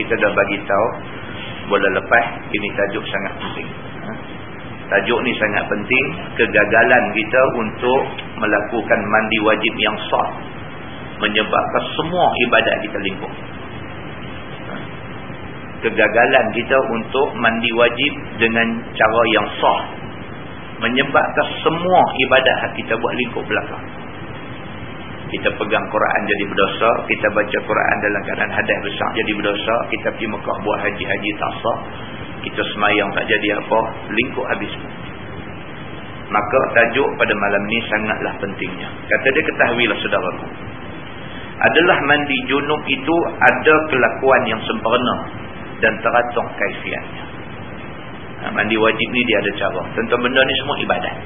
kita dah bagi tahu bulan lepas ini tajuk sangat penting ha? tajuk ni sangat penting kegagalan kita untuk melakukan mandi wajib yang sah menyebabkan semua ibadat kita lingkup ha? kegagalan kita untuk mandi wajib dengan cara yang sah menyebabkan semua ibadat kita buat lingkup belakang kita pegang Quran jadi berdosa kita baca Quran dalam keadaan hadas besar jadi berdosa kita pergi Mekah buat haji-haji tak sah kita semayang tak jadi apa lingkup habis. Maka tajuk pada malam ni sangatlah pentingnya. Kata dia ketahuilah saudaraku adalah mandi junub itu ada kelakuan yang sempurna dan teratur kaifiatnya. Ha, mandi wajib ni dia ada cara. Tentu benda ni semua ibadat.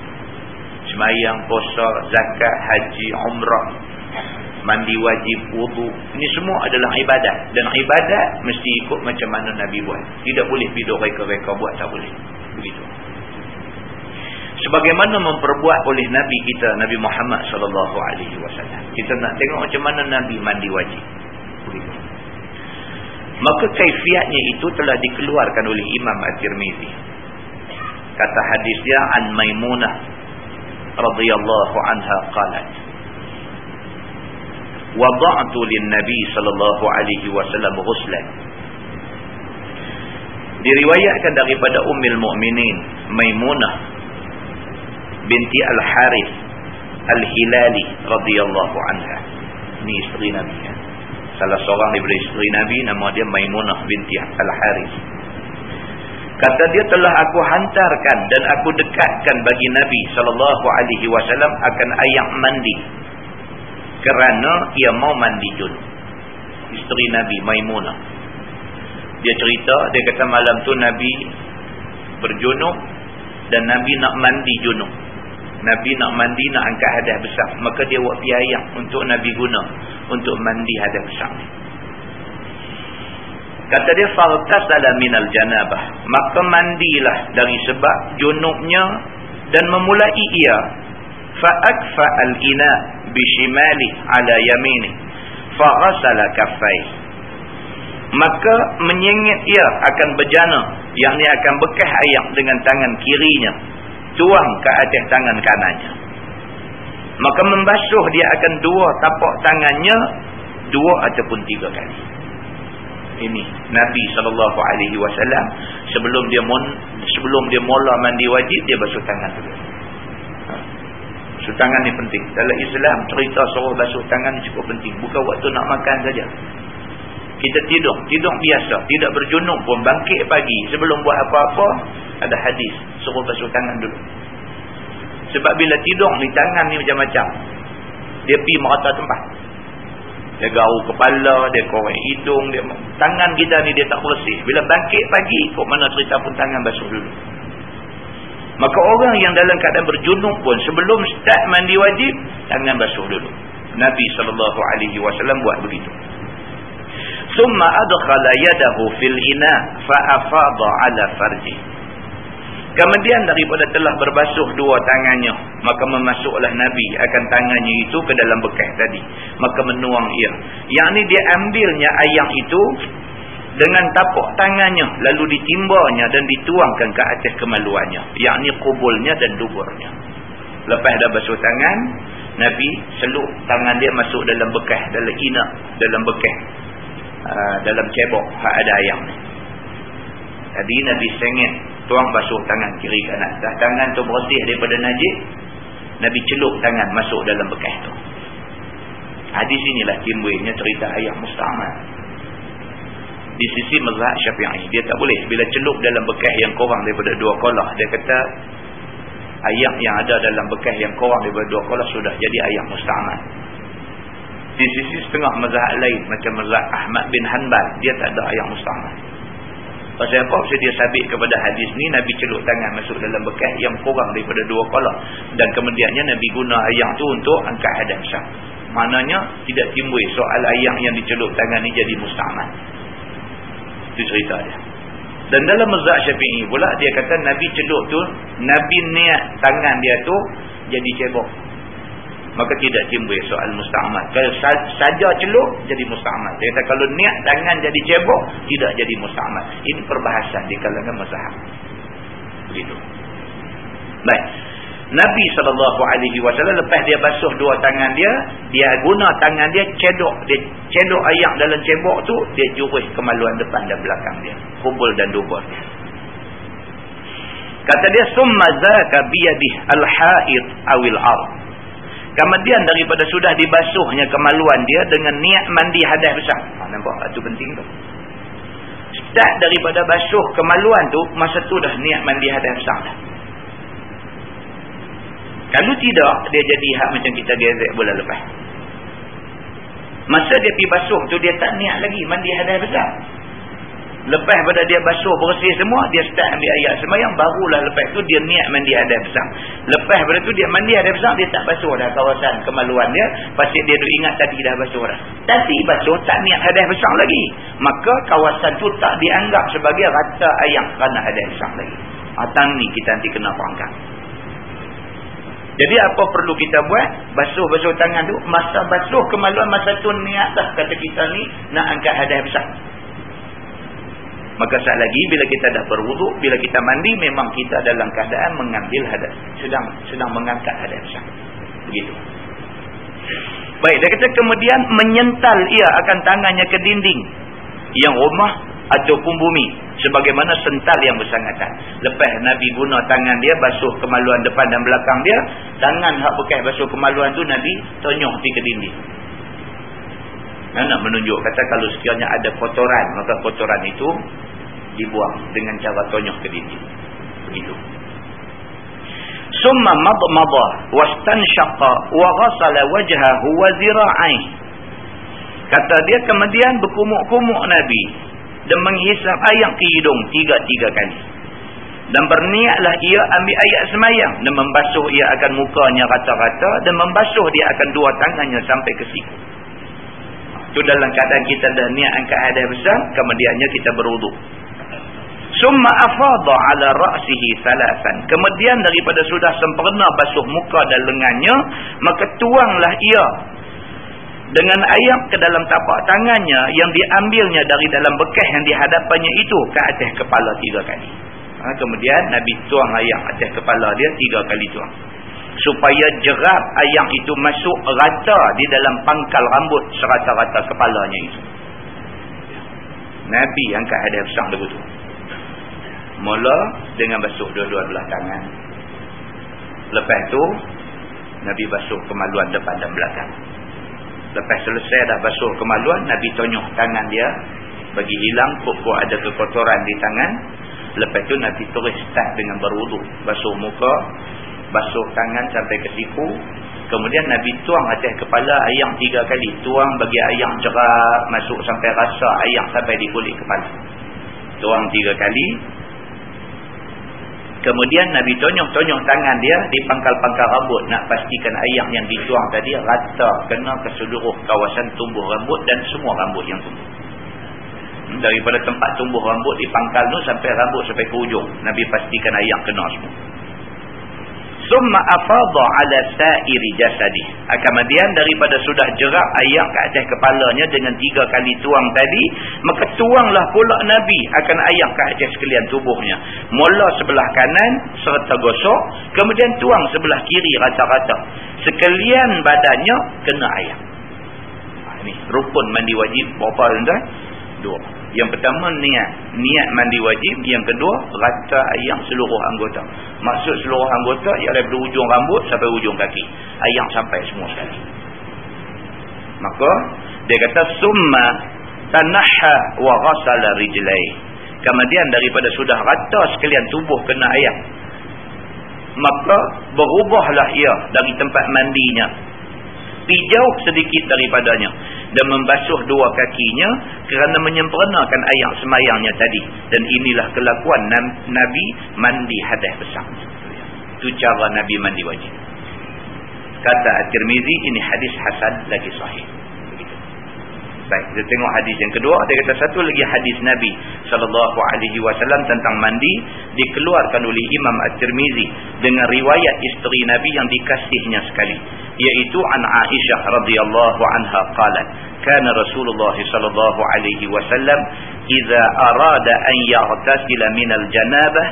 Semayang, puasa, zakat, haji, umrah mandi wajib, wudu. Ini semua adalah ibadat. Dan ibadat mesti ikut macam mana Nabi buat. Tidak boleh piduk reka-reka buat tak boleh. Begitu. Sebagaimana memperbuat oleh Nabi kita Nabi Muhammad sallallahu alaihi wasallam. Kita nak tengok macam mana Nabi mandi wajib. Begitu. Maka kaifiatnya itu telah dikeluarkan oleh Imam At-Tirmizi. Kata hadis dia an Maimunah radhiyallahu anha qalat wada'tu lin-nabi sallallahu alaihi wasallam ghuslan diriwayatkan daripada ummul mukminin Maimunah binti Al-Harith Al-Hilali radhiyallahu anha. Ni isteri Nabi ya. salah seorang daripada isteri Nabi nama dia Maimunah binti Al-Harith. Kata dia telah aku hantarkan dan aku dekatkan bagi Nabi sallallahu alaihi wasallam akan ayak mandi kerana ia mau mandi junub isteri Nabi Maimunah. Dia cerita dia kata malam tu Nabi berjunub dan Nabi nak mandi junub Nabi nak mandi nak angkat hadas besar. Maka dia buat piayang untuk Nabi guna untuk mandi hadas besar kata dia fartasala minal janabah. Maka mandilah dari sebab junubnya dan memulai ia fa'akfa al-ina bishimali ala yamini faghasala kaffai maka menyengit ia akan berjana yakni akan bekas air dengan tangan kirinya tuang ke atas tangan kanannya. Maka membasuh dia akan dua tapak tangannya dua ataupun tiga kali. Ini Nabi sallallahu alaihi wasallam sebelum dia sebelum dia mula mandi wajib dia basuh tangan dulu Basuh tangan ni penting. Dalam Islam cerita suruh basuh tangan ni cukup penting. Bukan waktu nak makan saja. Kita tidur. Tidur biasa. Tidak berjunuk pun. Bangkit pagi. Sebelum buat apa-apa. Ada hadis. Suruh basuh tangan dulu. Sebab bila tidur ni tangan ni macam-macam. Dia pergi merata tempat. Dia garu kepala. Dia korek hidung. Dia... Tangan kita ni dia tak bersih. Bila bangkit pagi. Kok mana cerita pun tangan basuh dulu. Maka orang yang dalam keadaan berjunuk pun sebelum start mandi wajib tangan basuh dulu. Nabi sallallahu alaihi wasallam buat begitu. Summa adkhala yadahu fil ina fa afada ala farji. Kemudian daripada telah berbasuh dua tangannya, maka memasuklah Nabi akan tangannya itu ke dalam bekas tadi. Maka menuang ia. Yang ni dia ambilnya ayam itu dengan tapak tangannya lalu ditimbanya dan dituangkan ke atas kemaluannya yakni kubulnya dan duburnya. Lepas dah basuh tangan Nabi seluk tangan dia masuk dalam bekas dalam ina dalam bekas uh, dalam cebok hak ada ayam tadi Nabi sengit tuang basuh tangan kiri kanan dah tangan tu bersih daripada najis Nabi celup tangan masuk dalam bekas tu. Hadis inilah timbulnya cerita ayam musta'amal di sisi mazhab syafi'i dia tak boleh. Bila celup dalam bekas yang kurang daripada dua kolah dia kata ayam yang ada dalam bekas yang kurang daripada dua kolah sudah jadi ayam musta'amal. Di sisi setengah mazhab lain macam mazhab Ahmad bin Hanbal dia tak ada ayam musta'amal. Pasal apa? pasal dia sabit kepada hadis ni Nabi celup tangan masuk dalam bekas yang kurang daripada dua kolah. Dan kemudiannya Nabi guna ayam tu untuk angkat hadas syah. Maknanya tidak timbul soal ayam yang dicelup tangan ni jadi musta'amal itu cerita dia. Dan dalam mazhab syafi'i pula dia kata Nabi ceduk tu, Nabi niat tangan dia tu jadi cebok. maka tidak timbul soal musta'mal kalau saja celup jadi musta'mal dia kata kalau niat tangan jadi cebok tidak jadi musta'mal ini perbahasan di kalangan mazhab. Begitu. Baik Nabi SAW lepas dia basuh dua tangan dia dia guna tangan dia cedok dia cedok ayak dalam cebok tu dia jurus kemaluan depan dan belakang dia kubul dan dubur kata dia summa zaka biyadih al-haid awil ard Kemudian daripada sudah dibasuhnya kemaluan dia dengan niat mandi hadas besar. Ha, nampak? Itu penting tu. Start daripada basuh kemaluan tu, masa tu dah niat mandi hadas besar dah. Kalau tidak, dia jadi hak macam kita gezek bulan lepas. Masa dia pergi basuh tu, dia tak niat lagi mandi hadas besar. Lepas pada dia basuh bersih semua, dia start ambil ayat semayang, barulah lepas tu dia niat mandi hadap besar. Lepas pada tu dia mandi hadap besar, dia tak basuh dah kawasan kemaluan dia. Pasti dia duk ingat tadi dah basuh dah. Tapi basuh tak niat hadap besar lagi. Maka kawasan tu tak dianggap sebagai rata ayam kerana hadap besar lagi. Atang ni kita nanti kena perangkat. Jadi apa perlu kita buat? Basuh-basuh tangan tu. Masa basuh kemaluan, masa tu niat dah kata kita ni nak angkat hadap besar. Maka saat lagi bila kita dah berwuduk, bila kita mandi memang kita dalam keadaan mengambil hadas. Sedang sedang mengangkat hadas besar. Begitu. Baik, dia kata kemudian menyental ia akan tangannya ke dinding yang rumah ataupun bumi sebagaimana sental yang bersangatan. Lepas Nabi guna tangan dia basuh kemaluan depan dan belakang dia, tangan hak bekas basuh kemaluan tu Nabi tonyoh pergi ke dinding. Yang nak menunjuk kata kalau sekiranya ada kotoran, maka kotoran itu dibuang dengan cara tonyoh ke dinding. Begitu. Wastanshaqa wa ghasala wajhahu wa zira'ai. Kata dia kemudian berkumuk-kumuk Nabi dan menghisap air ke hidung tiga-tiga kali. Dan berniatlah ia ambil ayat semayang dan membasuh ia akan mukanya rata-rata dan membasuh dia akan dua tangannya sampai ke siku. Itu dalam keadaan kita dah niat angkat hadas besar, kemudiannya kita beruduk. Summa afadha ala ra'sihi salasan. Kemudian daripada sudah sempurna basuh muka dan lengannya, maka tuanglah ia dengan ayam ke dalam tapak tangannya yang diambilnya dari dalam bekas yang dihadapannya itu ke atas kepala tiga kali. Ha, kemudian Nabi tuang ayam atas kepala dia tiga kali tuang. Supaya jerat ayam itu masuk rata di dalam pangkal rambut serata-rata kepalanya itu. Nabi angkat hadap sang begitu. Mula dengan basuh dua-dua belah tangan. Lepas tu Nabi basuh kemaluan depan dan belakang. Lepas selesai dah basuh kemaluan, Nabi tonyoh tangan dia bagi hilang pokok ada kekotoran di tangan. Lepas tu Nabi terus start dengan berwuduk, basuh muka, basuh tangan sampai ke siku. Kemudian Nabi tuang atas kepala ayam tiga kali. Tuang bagi ayam jerat masuk sampai rasa ayam sampai di kulit kepala. Tuang tiga kali. Kemudian Nabi tonyok-tonyok tangan dia di pangkal-pangkal rambut nak pastikan ayam yang dituang tadi rata kena ke seluruh kawasan tumbuh rambut dan semua rambut yang tumbuh. Hmm, daripada tempat tumbuh rambut di pangkal tu sampai rambut sampai ke ujung. Nabi pastikan ayam kena semua summa afadha ala sa'iri jasadi. Kemudian daripada sudah jerak ayam ke atas kepalanya dengan tiga kali tuang tadi maka tuanglah pula nabi akan ayam ke atas sekalian tubuhnya. Mula sebelah kanan serta gosok kemudian tuang sebelah kiri rata-rata. Sekalian badannya kena ayam ha, ini rukun mandi wajib berapa tuan dua yang pertama niat. Niat mandi wajib. Yang kedua, rata ayam seluruh anggota. Maksud seluruh anggota ialah dari ujung rambut sampai ujung kaki. Ayam sampai semua sekali. Maka, dia kata, Summa tanaha wa ghasala rijlai. Kemudian daripada sudah rata sekalian tubuh kena ayam. Maka, berubahlah ia dari tempat mandinya pijau sedikit daripadanya. Dan membasuh dua kakinya kerana menyempurnakan ayat semayangnya tadi. Dan inilah kelakuan Nabi mandi hadas besar. Itu cara Nabi mandi wajib. Kata At-Tirmizi ini hadis hasan lagi sahih Baik, kita tengok hadis yang kedua. Dia kata satu lagi hadis Nabi sallallahu alaihi wasallam tentang mandi dikeluarkan oleh Imam At-Tirmizi dengan riwayat isteri Nabi yang dikasihnya sekali, iaitu an Aisyah radhiyallahu anha qalat, kana Rasulullah sallallahu alaihi wasallam idza arada an yaghtasila min al-janabah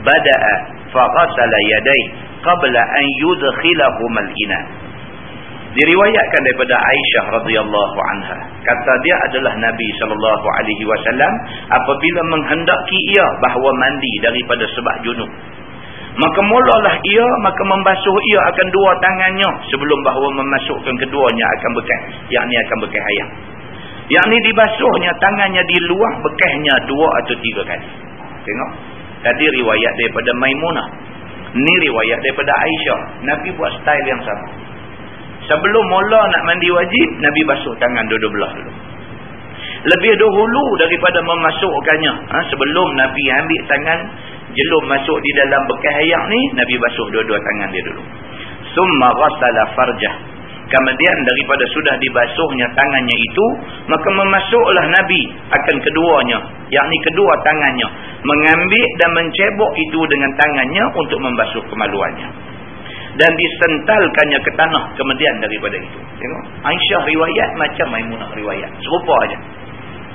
bada'a faghasala yadayhi qabla an yudkhilahum al-ina' diriwayatkan daripada Aisyah radhiyallahu anha. Kata dia adalah Nabi sallallahu alaihi wasallam apabila menghendaki ia bahawa mandi daripada sebab junub. Maka mulalah ia maka membasuh ia akan dua tangannya sebelum bahawa memasukkan keduanya akan bekas yakni akan bekas ayam. Yakni dibasuhnya tangannya di luar bekasnya dua atau tiga kali. Tengok. Tadi riwayat daripada Maimunah. Ni riwayat daripada Aisyah. Nabi buat style yang sama Sebelum mula nak mandi wajib, Nabi basuh tangan dua-dua belah dulu. Lebih dahulu daripada memasukkannya. Ha, sebelum Nabi ambil tangan, jelum masuk di dalam bekas ayak ni, Nabi basuh dua-dua tangan dia dulu. Summa ghasala farjah. Kemudian daripada sudah dibasuhnya tangannya itu, maka memasuklah Nabi akan keduanya, yakni kedua tangannya, mengambil dan mencebok itu dengan tangannya untuk membasuh kemaluannya dan disentalkannya ke tanah kemudian daripada itu. Tengok. Aisyah riwayat macam Maimunah riwayat. Serupa aja.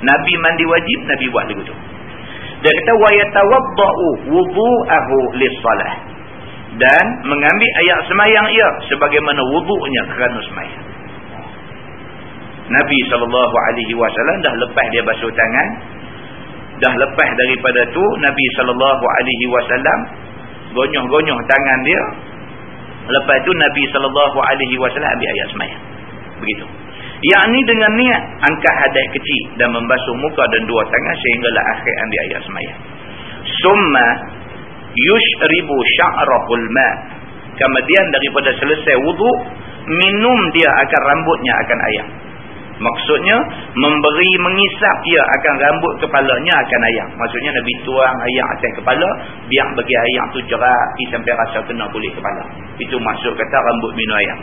Nabi mandi wajib, Nabi buat begitu. Dia kata wa yatawaddau wudu'ahu lis-salah. Dan mengambil ayat semayang ia sebagaimana wudu'nya kerana semayang. Nabi wasallam dah lepas dia basuh tangan, dah lepas daripada tu Nabi wasallam gonyoh-gonyoh tangan dia Lepas itu Nabi sallallahu alaihi wasallam ambil ayat sembahyang. Begitu. Yang ni dengan niat angkat hadai kecil dan membasuh muka dan dua tangan sehinggalah akhir ambil ayat sembahyang. Summa yushribu sya'rahul ma. Kemudian daripada selesai wuduk, minum dia akan rambutnya akan ayam. Maksudnya memberi mengisap ia akan rambut kepalanya akan ayam. Maksudnya Nabi tuang ayam atas kepala biar bagi ayam tu jerat sampai rasa kena kulit kepala. Itu maksud kata rambut minum ayam.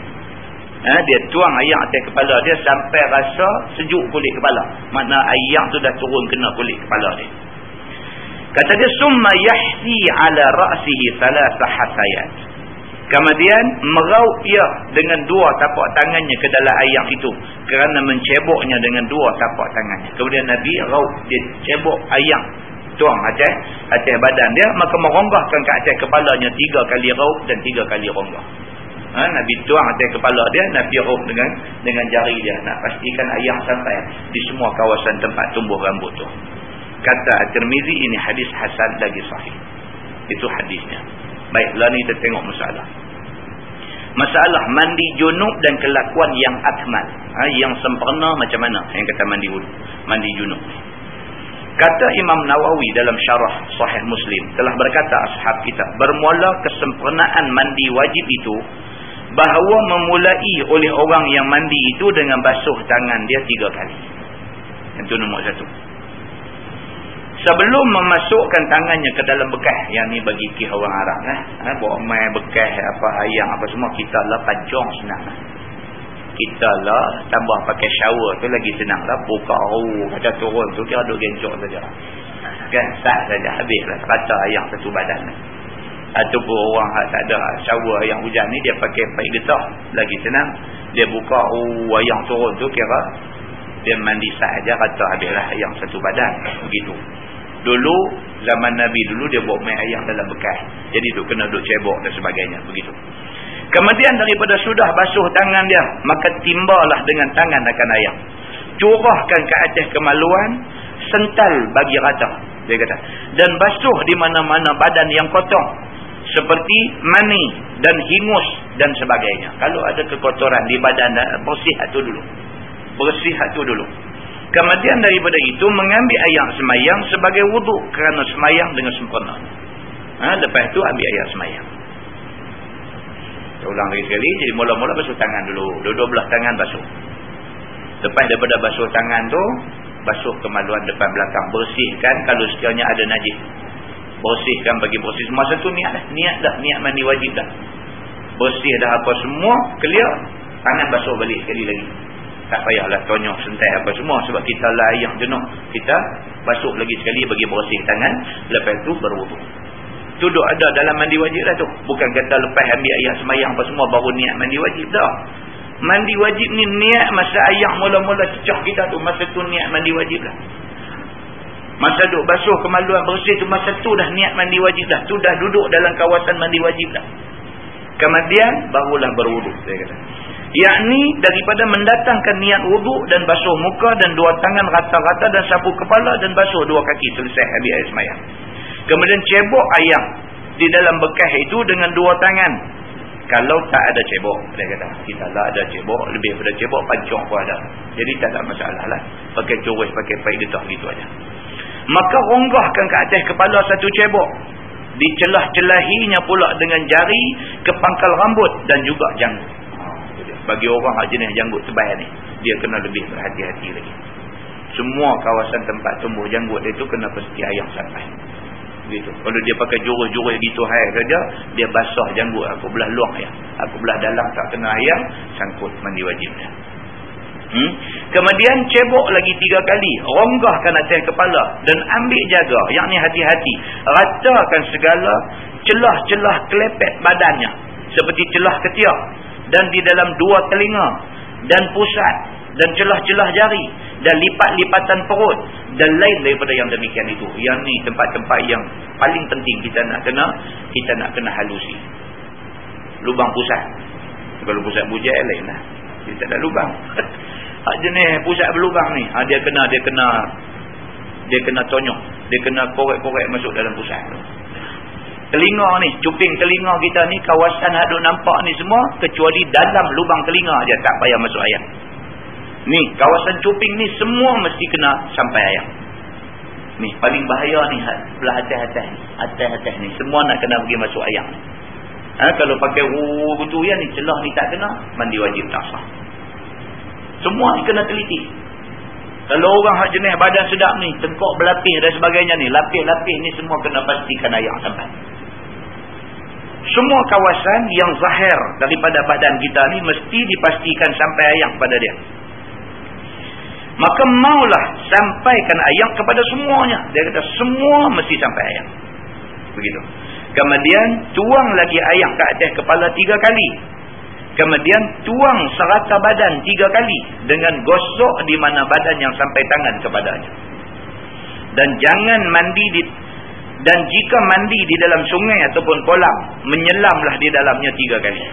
Ha, dia tuang ayam atas kepala dia sampai rasa sejuk kulit kepala. Makna ayam tu dah turun kena kulit kepala dia. Kata dia summa yahsi ala ra'sihi thalatha hasayat. Kemudian meraup ia dengan dua tapak tangannya ke dalam ayam itu. Kerana menceboknya dengan dua tapak tangannya. Kemudian Nabi raup dia cebok ayam. Tuang atas, atas badan dia. Maka meronggahkan ke atas kepalanya tiga kali raup dan tiga kali ronggah. Ha, Nabi tuang atas kepala dia. Nabi raup dengan dengan jari dia. Nak pastikan ayam sampai di semua kawasan tempat tumbuh rambut tu. Kata At-Tirmizi ini hadis hasan lagi sahih. Itu hadisnya. Baiklah ni kita tengok masalah. Masalah mandi junub dan kelakuan yang akmal. Ha, yang sempurna macam mana yang kata mandi mandi junub. Kata Imam Nawawi dalam syarah sahih Muslim. Telah berkata ashab kita. Bermula kesempurnaan mandi wajib itu. Bahawa memulai oleh orang yang mandi itu dengan basuh tangan dia tiga kali. Itu nombor satu sebelum memasukkan tangannya ke dalam bekas yang ni bagi kih orang Arab eh? eh bawa mai bekas apa ayam apa semua kita lah kajong senang. Kita lah tambah pakai shower tu lagi senang lah. Buka oh, kata turun tu kira duk gencok saja. Kan sah saja habis lah. Kata ayam satu badan. Ataupun orang tak ada shower yang hujan ni dia pakai paik getah. Lagi senang dia buka oh, ayam turun tu kira dia mandi saja kata habis lah ayam satu badan. Begitu Dulu zaman Nabi dulu dia bawa mai ayam dalam bekas. Jadi tu kena duk cebok dan sebagainya begitu. Kemudian daripada sudah basuh tangan dia, maka timbalah dengan tangan akan ayam. Curahkan ke atas kemaluan, sental bagi rata, dia kata. Dan basuh di mana-mana badan yang kotor. Seperti mani dan hingus dan sebagainya. Kalau ada kekotoran di badan, bersih itu dulu. Bersih itu dulu. Kemudian daripada itu mengambil ayam semayang sebagai wuduk kerana semayang dengan sempurna. Ha, lepas itu ambil ayam semayang. Saya ulang lagi sekali. Jadi mula-mula basuh tangan dulu. Dua-dua belah tangan basuh. Lepas daripada basuh tangan tu, basuh kemaluan depan belakang. Bersihkan kalau sekiranya ada najis. Bersihkan bagi bersih. Masa tu niat dah. Niat dah. Niat mandi wajib dah. Bersih dah apa semua. Clear. Tangan basuh balik sekali lagi. Tak payahlah tonyok sentai apa semua. Sebab kita layak jenuh. Kita basuh lagi sekali bagi bersih tangan. Lepas tu berwudu tu duk ada dalam mandi wajib lah tu. Bukan kata lepas ambil ayat semayang apa semua baru niat mandi wajib dah. Mandi wajib ni niat masa ayat mula-mula cecah kita tu masa tu niat mandi wajib lah. Masa duk basuh kemaluan bersih tu masa tu dah niat mandi wajib dah. Tu dah duduk dalam kawasan mandi wajib dah. Kemudian barulah berwuduk saya kata yakni daripada mendatangkan niat wuduk dan basuh muka dan dua tangan rata-rata dan sapu kepala dan basuh dua kaki selesai habis air semayang kemudian cebok ayam di dalam bekas itu dengan dua tangan. Kalau tak ada cebok dia kata kita tak ada cebok lebih pada cebok pancong pun ada. Jadi tak ada masalah lah. Pakai curus pakai paik getah gitu aja. Maka ronggahkan ke atas kepala satu cebok. Dicelah-celahinya pula dengan jari ke pangkal rambut dan juga janggut bagi orang yang jenis janggut tebal ni dia kena lebih berhati-hati lagi. Semua kawasan tempat tumbuh janggut dia tu kena pasti ayam sampai. Gitu kalau dia pakai jurus-jurus gitu hai saja dia basah janggut aku belah luang ya aku belah dalam tak kena ayam sangkut mandi wajib dia hmm? kemudian cebok lagi tiga kali ronggahkan atas kepala dan ambil jaga yang ni hati-hati. Ratakan segala celah-celah kelepet badannya seperti celah ketiak dan di dalam dua telinga dan pusat dan celah-celah jari dan lipat-lipatan perut dan lain daripada yang demikian itu. Yang ni tempat-tempat yang paling penting kita nak kena kita nak kena halusi. Lubang pusat. Kalau pusat bujai lain lah. Dia tak ada lubang. Hak jenis pusat berlubang ni ha, dia kena dia kena dia kena tonyok. Dia kena korek-korek masuk dalam pusat telinga ni, cuping telinga kita ni, kawasan yang nampak ni semua, kecuali dalam lubang telinga aja tak payah masuk ayam. Ni, kawasan cuping ni semua mesti kena sampai ayam. Ni, paling bahaya ni, belah atas-atas ni, atas-atas ni, semua nak kena pergi masuk ayam. Ha, kalau pakai betul ya ni, celah ni tak kena, mandi wajib tak sah. Semua ni kena teliti. Kalau orang hak jenis badan sedap ni, tengkok berlapis dan sebagainya ni, lapis-lapis ni semua kena pastikan ayam sampai semua kawasan yang zahir daripada badan kita ni mesti dipastikan sampai ayam pada dia. Maka maulah sampaikan ayam kepada semuanya. Dia kata semua mesti sampai ayam. Begitu. Kemudian tuang lagi ayam ke atas kepala tiga kali. Kemudian tuang serata badan tiga kali. Dengan gosok di mana badan yang sampai tangan kepadanya. Dan jangan mandi di dan jika mandi di dalam sungai ataupun kolam menyelamlah di dalamnya tiga kali.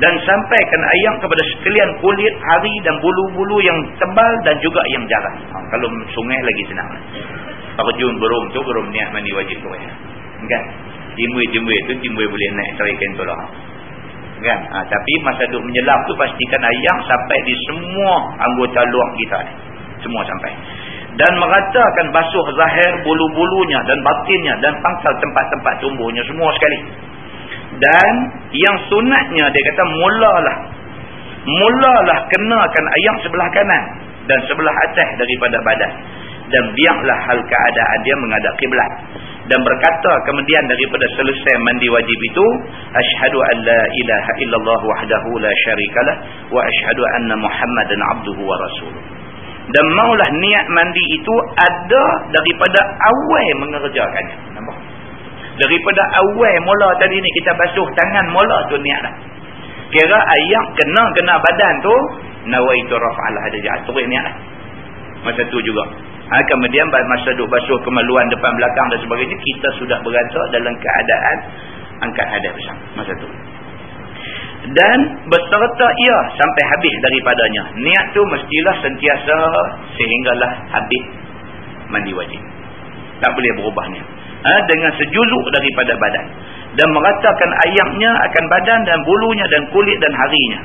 Dan sampaikan ayam kepada sekalian kulit hari dan bulu-bulu yang tebal dan juga yang jarang ha, kalau sungai lagi senang. Terjun berum tu berum niat mandi wajib tu ya. kan? Timbul-timbul tu timbul boleh naik tarikan tu lah. Kan? Ha, tapi masa duk menyelam tu pastikan ayam sampai di semua anggota luar kita ni. Semua sampai dan meratakan basuh zahir bulu-bulunya dan batinnya dan pangkal tempat-tempat tumbuhnya semua sekali. Dan yang sunatnya dia kata mulalah. Mulalah kenakan ayam sebelah kanan dan sebelah atas daripada badan. Dan biarlah hal keadaan dia menghadap kiblat. Dan berkata kemudian daripada selesai mandi wajib itu asyhadu an la ilaha illallah wahdahu la syarikalah wa asyhadu anna muhammadan abduhu wa rasuluh dan maulah niat mandi itu ada daripada awal mengerjakannya nampak? Daripada awal mula tadi ni kita basuh tangan mula tu niat dah kira ayam kena kena badan tu nawaitu rafa'alah ada je atur niat dah masa tu juga. Ha, kemudian masa duk basuh kemaluan depan belakang dan sebagainya kita sudah berada dalam keadaan angkat hadap bersama masa tu dan berserta ia sampai habis daripadanya. Niat tu mestilah sentiasa sehinggalah habis mandi wajib. Tak boleh berubah niat. Ha, dengan sejuluk daripada badan. Dan meratakan ayamnya akan badan dan bulunya dan kulit dan harinya.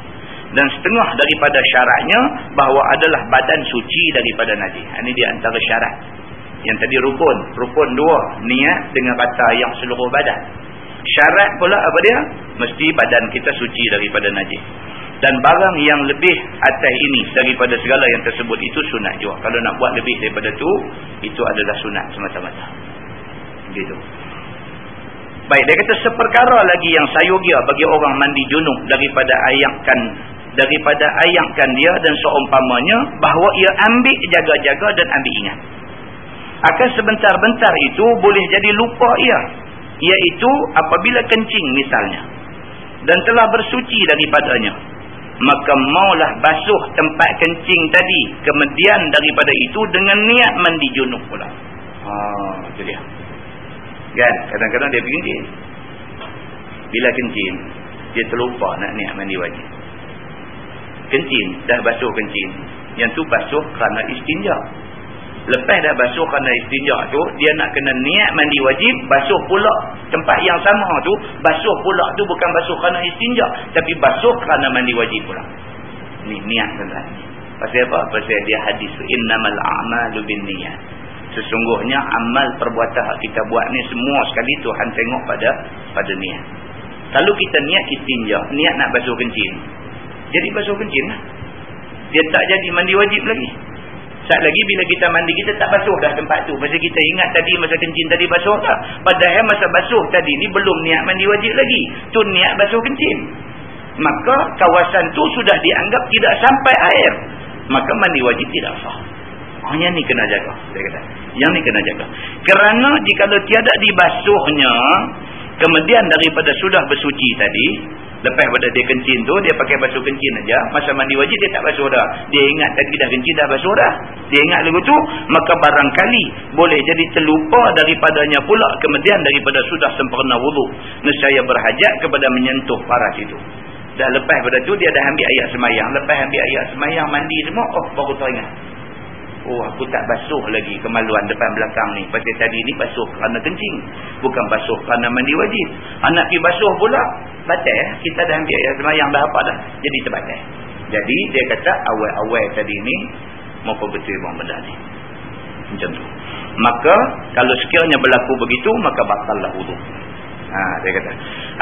Dan setengah daripada syaratnya bahawa adalah badan suci daripada najis. Ini dia antara syarat. Yang tadi rukun. Rukun dua. Niat dengan kata ayam seluruh badan syarat pula apa dia? Mesti badan kita suci daripada najis. Dan barang yang lebih atas ini daripada segala yang tersebut itu sunat juga. Kalau nak buat lebih daripada tu itu adalah sunat semata-mata. Gitu. Baik dia kata seperkara lagi yang sayogia bagi orang mandi junub daripada ayamkan daripada ayatkan dia dan seumpamanya bahawa ia ambil jaga-jaga dan ambil ingat. Akan sebentar-bentar itu boleh jadi lupa ia iaitu apabila kencing misalnya dan telah bersuci daripadanya maka maulah basuh tempat kencing tadi kemudian daripada itu dengan niat mandi junub pula. Haa itu dia. Kan? Kadang-kadang dia pergi kencing. Bila kencing dia terlupa nak niat mandi wajib kencing dah basuh kencing. Yang tu basuh kerana istinja lepas dah basuh kerana istinja tu dia nak kena niat mandi wajib basuh pula tempat yang sama tu basuh pula tu bukan basuh kerana istinja tapi basuh kerana mandi wajib pula. Ni niat tuan pasal apa? pasal dia hadis innamal a'malu bin niat sesungguhnya amal perbuatan kita buat ni semua sekali Tuhan tengok pada pada niat. Kalau kita niat istinja niat nak basuh kencing. Jadi basuh kencing lah. Dia tak jadi mandi wajib lagi Saat lagi bila kita mandi kita tak basuh dah tempat tu. Masa kita ingat tadi masa kencing tadi basuh tak? Padahal masa basuh tadi ni belum niat mandi wajib lagi. Tu niat basuh kencing. Maka kawasan tu sudah dianggap tidak sampai air. Maka mandi wajib tidak sah. Oh, yang ni kena jaga. Saya kata. Yang ni kena jaga. Kerana jika tiada dibasuhnya, kemudian daripada sudah bersuci tadi, Lepas pada dia kencing tu, dia pakai basuh kencing aja. Masa mandi wajib, dia tak basuh dah. Dia ingat tadi dah kencing, dah basuh dah. Dia ingat lagu tu, maka barangkali boleh jadi terlupa daripadanya pula. Kemudian daripada sudah sempurna wudhu. Nescaya berhajat kepada menyentuh paras itu. Dah lepas pada tu, dia dah ambil ayat semayang. Lepas ambil ayat semayang, mandi semua, oh baru teringat. Oh aku tak basuh lagi kemaluan depan belakang ni. Pasal tadi ni basuh kerana kencing. Bukan basuh kerana mandi wajib. Anak pergi basuh pula. Batal. Kita dah ambil yang semayang dah apa dah. Jadi terbatal. Jadi dia kata awal-awal tadi ni. Maka betul bang benda ni. Macam tu. Maka kalau sekiranya berlaku begitu. Maka batallah wudhu. Ha, dia kata.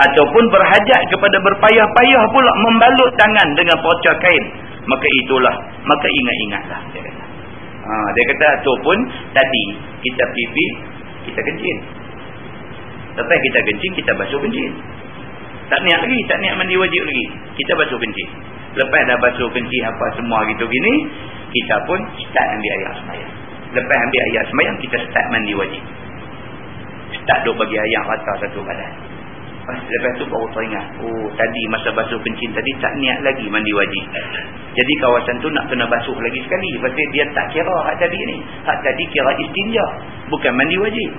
Ataupun berhajat kepada berpayah-payah pula membalut tangan dengan pocah kain. Maka itulah. Maka ingat-ingatlah. Dia kata. Ha, dia kata ataupun tadi kita pipi, kita kencing. Lepas kita kencing, kita basuh kencing. Tak niat lagi, tak niat mandi wajib lagi. Kita basuh kencing. Lepas dah basuh kencing apa semua gitu gini, kita pun start ambil ayat semayang. Lepas ambil ayat semayang, kita start mandi wajib. Start duk bagi ayat rata satu badan. Lepas tu baru teringat. Oh, tadi masa basuh kencing tadi tak niat lagi mandi wajib. Jadi kawasan tu nak kena basuh lagi sekali. Pasal dia tak kira hak tadi ni. Hak tadi kira istinja. Bukan mandi wajib.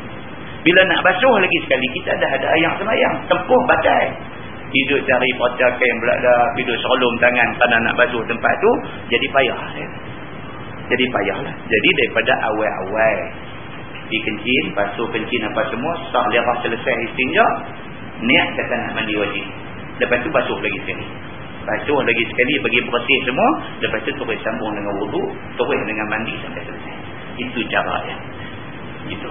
Bila nak basuh lagi sekali, kita dah ada ayam semayang. Tempuh batai. Hidup cari pocar kain belakang. Hidup serolom tangan pada nak basuh tempat tu. Jadi payah. Jadi payah lah. Jadi daripada awal-awal. Di kencing, basuh kencing apa semua. Sah lerah selesai istinja niat kata nak mandi wajib? Lepas tu basuh lagi sekali. Basuh lagi sekali bagi bersih semua. Lepas tu terus sambung dengan wudu terus dengan mandi sampai selesai. Itu cara dia. Itu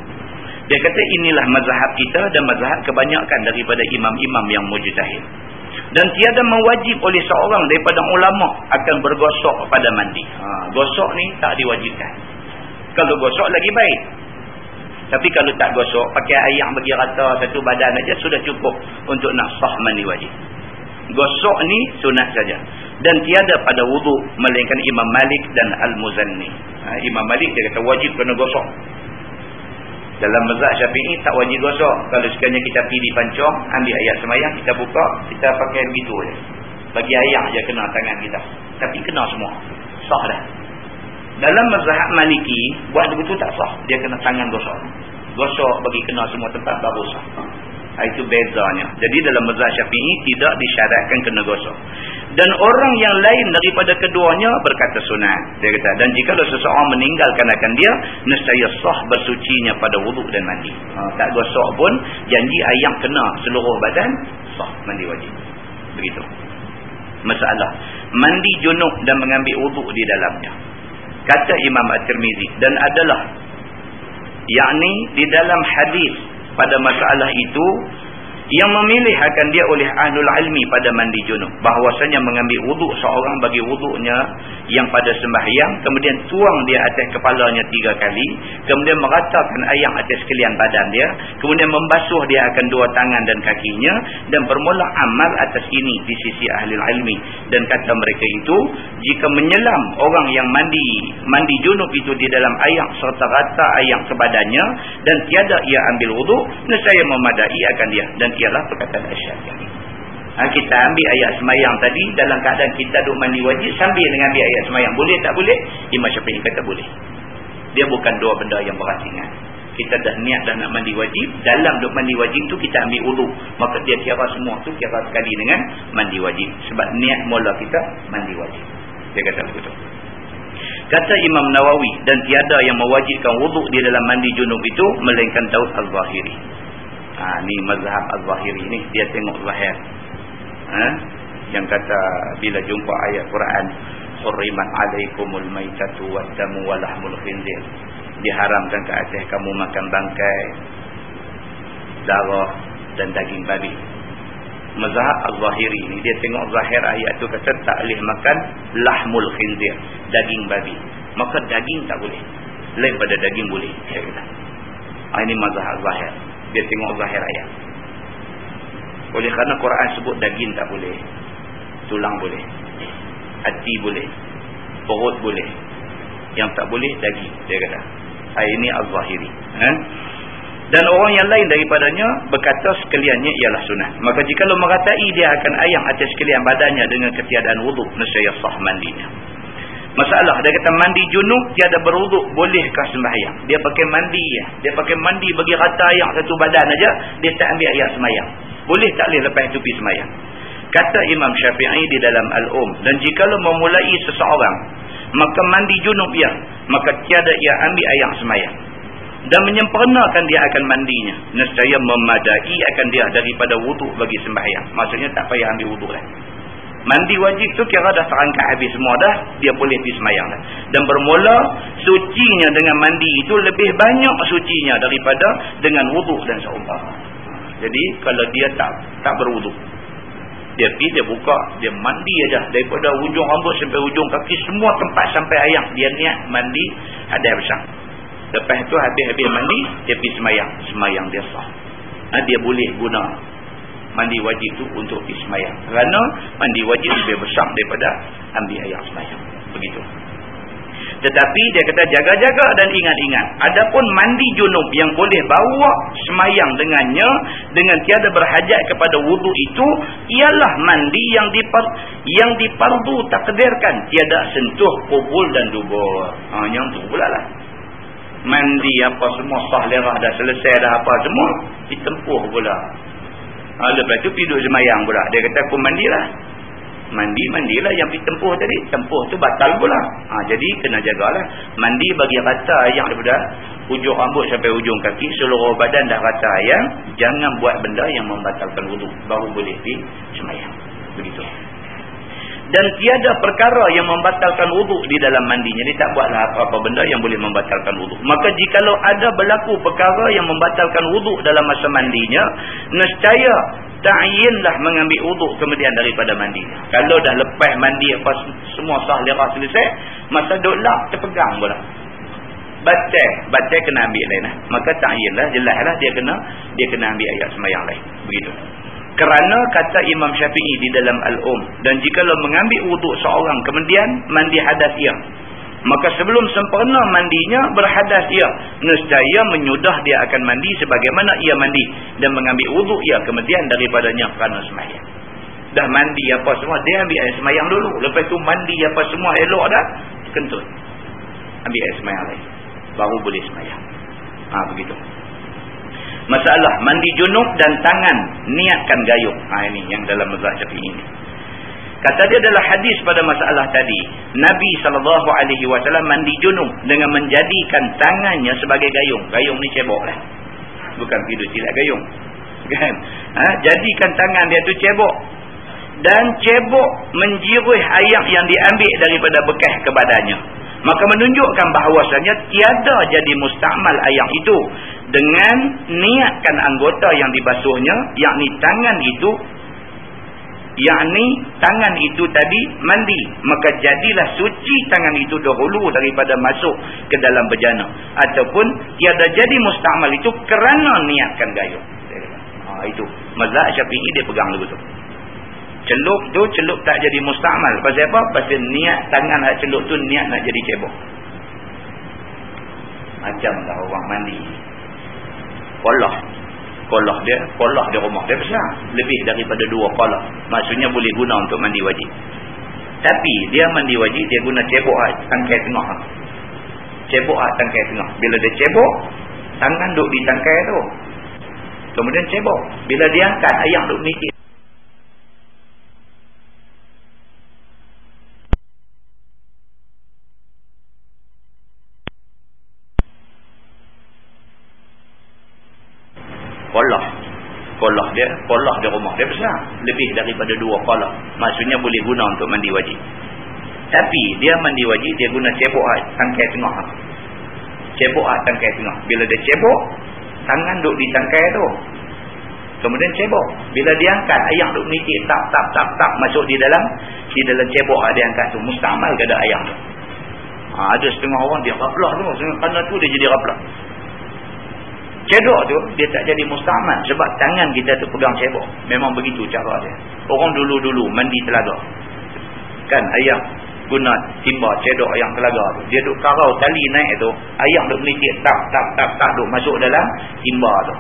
dia kata inilah mazhab kita dan mazhab kebanyakan daripada imam-imam yang mujtahid. Dan tiada mewajib oleh seorang daripada ulama akan bergosok pada mandi. Ha, gosok ni tak diwajibkan. Kalau gosok lagi baik tapi kalau tak gosok, pakai air bagi rata satu badan aja sudah cukup untuk nak sah mandi wajib. Gosok ni sunat saja. Dan tiada pada wuduk melainkan Imam Malik dan Al-Muzanni. Ha, Imam Malik dia kata wajib kena gosok. Dalam mazhab syafi'i tak wajib gosok. Kalau sekiranya kita pergi di pancong, ambil ayat semayang, kita buka, kita pakai begitu je. Bagi ayat je kena tangan kita. Tapi kena semua. Sah dah. Dalam mazhab maliki, buat begitu tak sah. Dia kena tangan gosok. Gosok bagi kena semua tempat baru sah. Ha, itu bezanya. Jadi dalam mazhab syafi'i tidak disyaratkan kena gosok. Dan orang yang lain daripada keduanya berkata sunat. Dia kata, dan jika seseorang meninggalkan akan dia, nescaya sah bersucinya pada wuduk dan mandi. Ha, tak gosok pun, janji ayam kena seluruh badan, sah mandi wajib. Begitu. Masalah. Mandi junub dan mengambil wuduk di dalamnya kata Imam At-Tirmizi. Dan adalah yakni di dalam hadis pada masalah itu yang memilih akan dia oleh ahlul ilmi pada mandi junub. Bahwasanya mengambil wuduk seorang bagi wuduknya yang pada sembahyang kemudian tuang dia atas kepalanya tiga kali kemudian meratakan air atas sekalian badan dia kemudian membasuh dia akan dua tangan dan kakinya dan bermula amal atas ini di sisi ahli ilmi. Dan kata mereka itu jika menyelam orang yang mandi mandi junub itu di dalam air serta rata air ke badannya dan tiada ia ambil wuduk nescaya memadai akan dia. Dan ialah perkataan Asy-Syafi'i ha, kita ambil ayat semayang tadi dalam keadaan kita duduk mandi wajib sambil dengan ambil ayat semayang. Boleh tak boleh? Imam Syafi'i kata boleh. Dia bukan dua benda yang berasingan kita dah niat dah nak mandi wajib. Dalam duduk mandi wajib tu kita ambil uduk maka dia kira semua tu kira sekali dengan mandi wajib. Sebab niat mula kita mandi wajib. Dia kata begitu. Kata Imam Nawawi dan tiada yang mewajibkan wuduk di dalam mandi junub itu melainkan Daud Al-Zahiri ha, ni mazhab Al-Zahiri ni dia tengok zahir. Ha? yang kata bila jumpa ayat Quran hurrimat alaikumul maitatu waddamu walahmul khinzir. Diharamkan ke atas kamu makan bangkai darah dan daging babi. Mazhab al-zahiri ni dia tengok zahir ayat tu kata tak boleh makan lahmul khinzir daging babi. Maka daging tak boleh. Lain pada daging boleh. Dia kata ini mazhab zahir dia tengok zahir ayat. Oleh kerana Quran sebut daging tak boleh. Tulang boleh. Hati boleh. Perut boleh. Yang tak boleh daging dia kata. Ini al-zahiri. Eh? dan orang yang lain daripadanya berkata sekaliannya ialah sunnah. Maka jika lo meratai dia akan ayam atas sekalian badannya dengan ketiadaan wuduk nescaya sah mandinya masalah dia kata mandi junub tiada berwuduk bolehkah sembahyang? Dia pakai mandi ya. dia pakai mandi bagi rata ayam satu badan aja dia tak ambil ayat sembahyang. Boleh tak boleh lepas itu pergi sembahyang? Kata Imam Syafi'i di dalam Al-Um dan jika lo memulai seseorang maka mandi junub ia maka tiada ia ambil ayam semayang dan menyempurnakan dia akan mandinya nescaya memadai akan dia daripada wuduk bagi sembahyang. Maksudnya tak payah ambil wuduk lah mandi wajib tu kira dah terangkat habis semua dah dia boleh pergi semayang dah dan bermula sucinya dengan mandi itu lebih banyak sucinya daripada dengan wuduk dan seumpama jadi kalau dia tak tak berwuduk dia pergi, dia buka, dia mandi aja daripada ujung rambut sampai ujung kaki semua tempat sampai ayam dia niat mandi ada besar. Lepas tu habis-habis mandi dia pergi semayang, semayang dia sah. Ha, dia boleh guna mandi wajib tu untuk semayang. Kerana mandi wajib lebih besar daripada ambil ayam semayang. Begitu. Tetapi dia kata jaga-jaga dan ingat-ingat. Adapun mandi junub yang boleh bawa semayang dengannya. Dengan tiada berhajat kepada wudhu itu. Ialah mandi yang dipar, yang dipardu takdirkan. Tiada sentuh kubul dan dubur. Ha, yang tu pula lah. Mandi apa semua sah lerah dah selesai dah apa semua. Ditempuh pula. Ha, lepas tu pergi duduk semayang pula. Dia kata aku mandilah. Mandi mandilah yang pergi tempuh tadi. Tempuh tu batal pula. Ha, jadi kena jagalah. Mandi bagi rata yang daripada ujung rambut sampai ujung kaki. Seluruh badan dah rata ayam. Jangan buat benda yang membatalkan wuduk baru boleh pergi semayang. Begitu dan tiada perkara yang membatalkan wuduk di dalam mandinya dia tak buatlah apa-apa benda yang boleh membatalkan wuduk maka jikalau ada berlaku perkara yang membatalkan wuduk dalam masa mandinya nescaya ta'yinlah mengambil wuduk kemudian daripada mandi. Kalau dah lepas mandi apa semua sah lerah selesai, masa duk lap terpegang pula. Baca, baca kena ambil lain lah. Maka ta'yinlah, jelaslah dia kena dia kena ambil ayat semayang lain. Begitu. Kerana kata Imam Syafi'i di dalam Al-Um, dan jika lo mengambil wuduk seorang kemudian mandi hadas ia, Maka sebelum sempurna mandinya berhadas ia. Nescaya menyudah dia akan mandi sebagaimana ia mandi. Dan mengambil wuduk ia kemudian daripadanya kerana semayang. Dah mandi apa semua. Dia ambil air semayang dulu. Lepas tu mandi apa semua elok dah. Kentut. Ambil air semayang lain. Baru boleh semayang. Ha, begitu. Masalah mandi junub dan tangan niatkan gayung. Ha, ini yang dalam mazhab ini. Kata dia adalah hadis pada masalah tadi. Nabi SAW mandi junub dengan menjadikan tangannya sebagai gayung. Gayung ni cebok lah. Bukan hidup silap gayung. Kan? Ha? Jadikan tangan dia tu cebok. Dan cebok menjiruh ayam yang diambil daripada bekas ke badannya. Maka menunjukkan bahawasanya tiada jadi mustakmal ayam itu. Dengan niatkan anggota yang dibasuhnya. Yakni tangan itu yakni tangan itu tadi mandi maka jadilah suci tangan itu dahulu daripada masuk ke dalam bejana ataupun tiada jadi mustamal itu kerana niatkan gayung ha, itu mazhab syafi'i dia pegang lagu tu celup tu celup tak jadi mustamal. Pasal apa? pasal niat tangan nak celup tu niat nak jadi cebok. Macam dah orang mandi. Polah polah dia polah di rumah dia besar. Lebih daripada dua polah maksudnya boleh guna untuk mandi wajib. Tapi dia mandi wajib dia guna cebok tangkai tengah. Cebok tangkai tengah. Bila dia cebok tangan duduk di tangkai tu. Kemudian cebok. Bila dia angkat ayam duduk mikir dia polah di rumah dia besar. Lebih daripada dua polah maksudnya boleh guna untuk mandi wajib. Tapi dia mandi wajib dia guna cebok tangkai tengah. Cebok tangkai tengah. Bila dia cebok tangan duduk di tangkai tu. Kemudian cebok. Bila dia angkat ayam duduk menitik tak tak tak tak masuk di dalam di dalam cebok dia angkat tu mustamal ke ada ayam tu? Ha, ada setengah orang dia raplah tu kerana tu dia jadi raplah cedok tu dia tak jadi mustamal sebab tangan kita tu pegang cebok. Memang begitu cara dia. Orang dulu-dulu mandi telaga. Kan ayam guna timba cedok ayam telaga tu. Dia duk karau tali naik tu ayam duk menitik tak tak tak tak duk masuk dalam timba tu.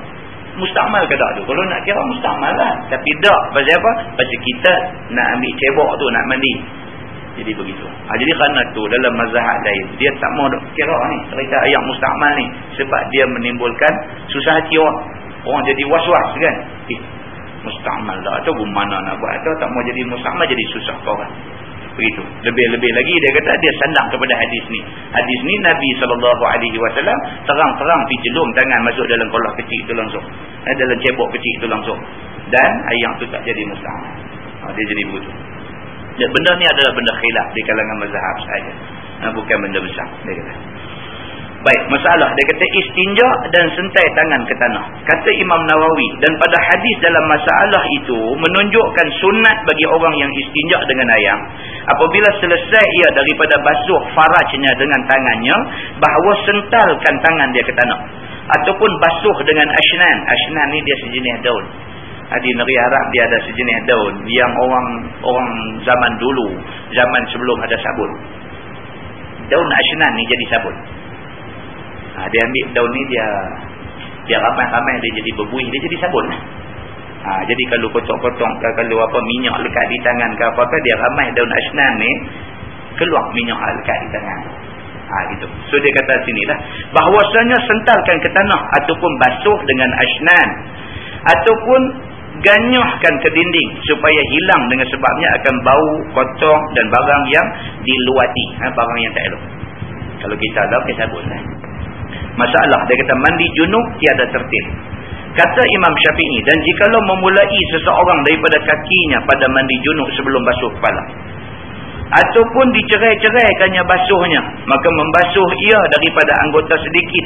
Mustamal ke tak tu? Kalau nak kira mustamal lah. Tapi tak. Pasal apa? Pasal kita nak ambil cebok tu nak mandi jadi begitu. Ha, jadi kerana tu dalam mazhab lain dia tak mau kira ni cerita ayat mustamal ni sebab dia menimbulkan susah hati orang. Orang jadi was-was kan. Eh, mustamal dah tu mana nak buat tu tak mau jadi mustamal jadi susah kau kan. Begitu. Lebih-lebih lagi dia kata dia sandang kepada hadis ni. Hadis ni Nabi SAW terang-terang pergi jelum tangan masuk dalam kolah kecil itu langsung. Eh, dalam cebok kecil itu langsung. Dan ayam tu tak jadi mustamal. Ha, dia jadi begitu. Ya, benda ni adalah benda khilaf di kalangan mazhab saja. Nah, bukan benda besar. Dia kata. Baik, masalah. Dia kata istinja dan sentai tangan ke tanah. Kata Imam Nawawi. Dan pada hadis dalam masalah itu menunjukkan sunat bagi orang yang istinja dengan ayam. Apabila selesai ia daripada basuh farajnya dengan tangannya. Bahawa sentalkan tangan dia ke tanah. Ataupun basuh dengan ashnan. Ashnan ni dia sejenis daun di negeri Arab dia ada sejenis daun yang orang orang zaman dulu zaman sebelum ada sabun. Daun asnan ni jadi sabun. Ha, dia ambil daun ni dia dia ramai-ramai dia jadi berbuih dia jadi sabun. Ha, jadi kalau potong-potong kalau apa minyak lekat di tangan ke apa-apa dia ramai daun asnan ni keluar minyak lekat di tangan. Ha, gitu. so dia kata sini lah. Bahwasanya sentalkan ke tanah ataupun basuh dengan asnan ataupun ganyuhkan ke dinding supaya hilang dengan sebabnya akan bau kotor dan barang yang diluati. Ha, barang yang tak elok. Kalau kita ada kita sabun lah. masalah dia kata mandi junub tiada tertib. Kata Imam Syafi'i dan jikalau memulai seseorang daripada kakinya pada mandi junub sebelum basuh kepala ataupun dicerai-ceraikannya basuhnya maka membasuh ia daripada anggota sedikit.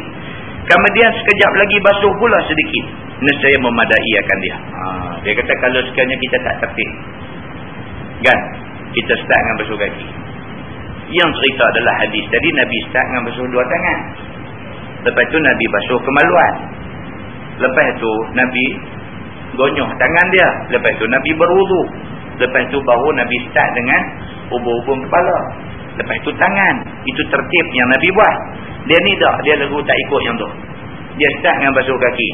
Kemudian sekejap lagi basuh pula sedikit nescaya memadai akan dia. Ha, dia kata kalau sekiranya kita tak tertib kan kita start dengan basuh kaki yang cerita adalah hadis tadi Nabi start dengan basuh dua tangan. Lepas tu Nabi basuh kemaluan. Lepas tu Nabi gonyoh tangan dia. Lepas tu Nabi berwudu. Lepas tu baru Nabi start dengan hubung-hubung kepala. Lepas tu tangan. Itu tertib yang Nabi buat. Dia ni dah dia lagu tak ikut yang tu. Dia start dengan basuh kaki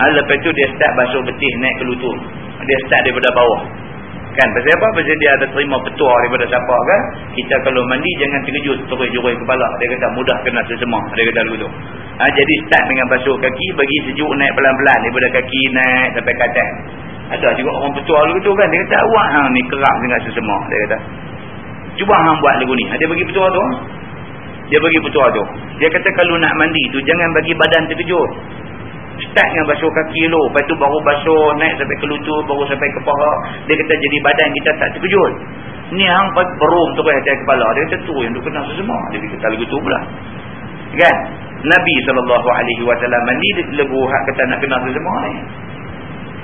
ha, lepas tu dia start basuh betih naik ke lutut. Dia start daripada bawah. Kan? Pasal apa? Pasal dia ada terima petua daripada siapa kan? Kita kalau mandi jangan terkejut. Terus jurui kepala. Dia kata mudah kena sesemak dia kata begitu ha, jadi start dengan basuh kaki bagi sejuk naik pelan-pelan daripada kaki naik sampai katak ada juga orang petua begitu kan? Dia kata awak hang ni kerap dengan sesemak dia kata. Cuba hang buat lagu ni. Ha, dia bagi petua tu. Dia bagi petua tu. Dia kata kalau nak mandi tu jangan bagi badan terkejut start dengan basuh kaki dulu lepas tu baru basuh naik sampai ke lutut baru sampai ke paha dia kata jadi badan kita tak terkejut ni hang berum terus atas kepala dia kata tu yang tu kena semua dia kata lagu tu pula kan Nabi SAW mandi dia lagu hak kata nak kena semua ni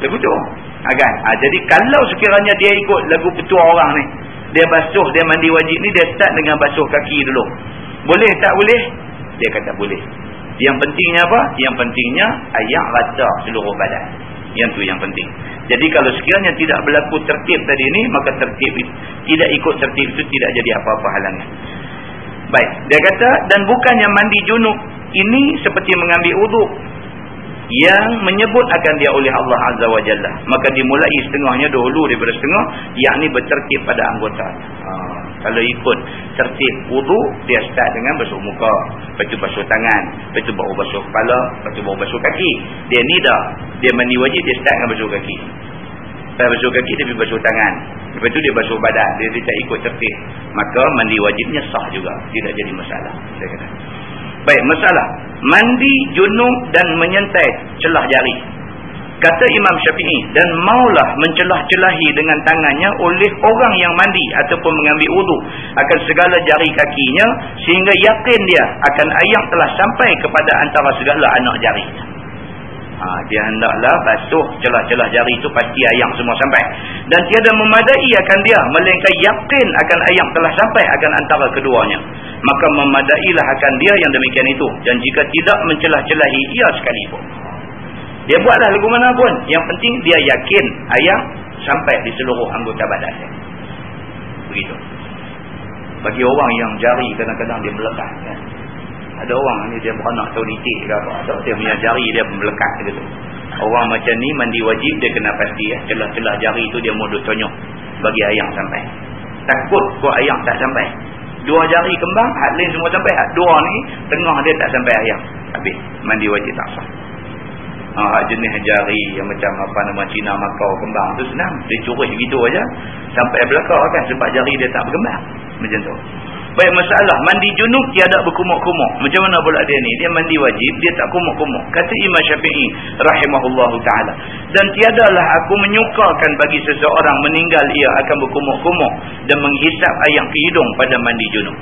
lagu tu Ha, kan? Ha, jadi kalau sekiranya dia ikut lagu petua orang ni. Dia basuh, dia mandi wajib ni. Dia start dengan basuh kaki dulu. Boleh tak boleh? Dia kata boleh. Yang pentingnya apa? Yang pentingnya ayak rata seluruh badan. Yang tu yang penting. Jadi kalau sekiranya tidak berlaku tertib tadi ni. Maka tertib tidak ikut tertib itu tidak jadi apa-apa halangan. Baik. Dia kata dan bukannya mandi junub ini seperti mengambil uduk yang menyebut akan dia oleh Allah Azza wa Jalla. Maka dimulai setengahnya dahulu daripada setengah. Yang ni bertertib pada anggota. Ha, kalau ikut tertib wudu dia start dengan basuh muka. Lepas tu basuh tangan. Lepas tu baru basuh kepala. Lepas tu baru basuh kaki. Dia ni dah. Dia mandi wajib dia start dengan basuh kaki. Lepas basuh kaki dia pergi basuh tangan. Lepas tu dia basuh badan. Dia, dia tak ikut tertib. Maka mandi wajibnya sah juga. Tidak jadi masalah. Saya kata. Baik, masalah. Mandi junub dan menyentai celah jari. Kata Imam Syafi'i. Dan maulah mencelah-celahi dengan tangannya oleh orang yang mandi ataupun mengambil wudhu akan segala jari kakinya sehingga yakin dia akan ayam telah sampai kepada antara segala anak jarinya. Ha, dia hendaklah basuh celah-celah jari itu pasti ayam semua sampai. Dan tiada memadai akan dia. Melainkan yakin akan ayam telah sampai akan antara keduanya. Maka memadailah akan dia yang demikian itu. Dan jika tidak mencelah-celahi ia sekalipun. Dia buatlah lagu mana pun. Yang penting dia yakin ayam sampai di seluruh anggota badan. Begitu. Bagi orang yang jari kadang-kadang dia melekat. Kan? ada orang ni dia beranak tahu nitik ke apa atau dia punya jari dia melekat gitu orang macam ni mandi wajib dia kena pasti ya celah-celah jari tu dia mau tonyok bagi ayam sampai takut kau ayam tak sampai dua jari kembang hak lain semua sampai hak dua ni tengah dia tak sampai ayam habis mandi wajib tak sah ha, jenis jari yang macam apa nama Cina Makau kembang tu senang dia curus gitu aja sampai belakang kan sebab jari dia tak berkembang macam tu Baik masalah mandi junub tiada berkumuk-kumuk. Macam mana pula dia ni? Dia mandi wajib, dia tak kumuk-kumuk. Kata Imam Syafi'i rahimahullahu taala. Dan tiadalah aku menyukakan bagi seseorang meninggal ia akan berkumuk-kumuk dan menghisap air ke hidung pada mandi junub.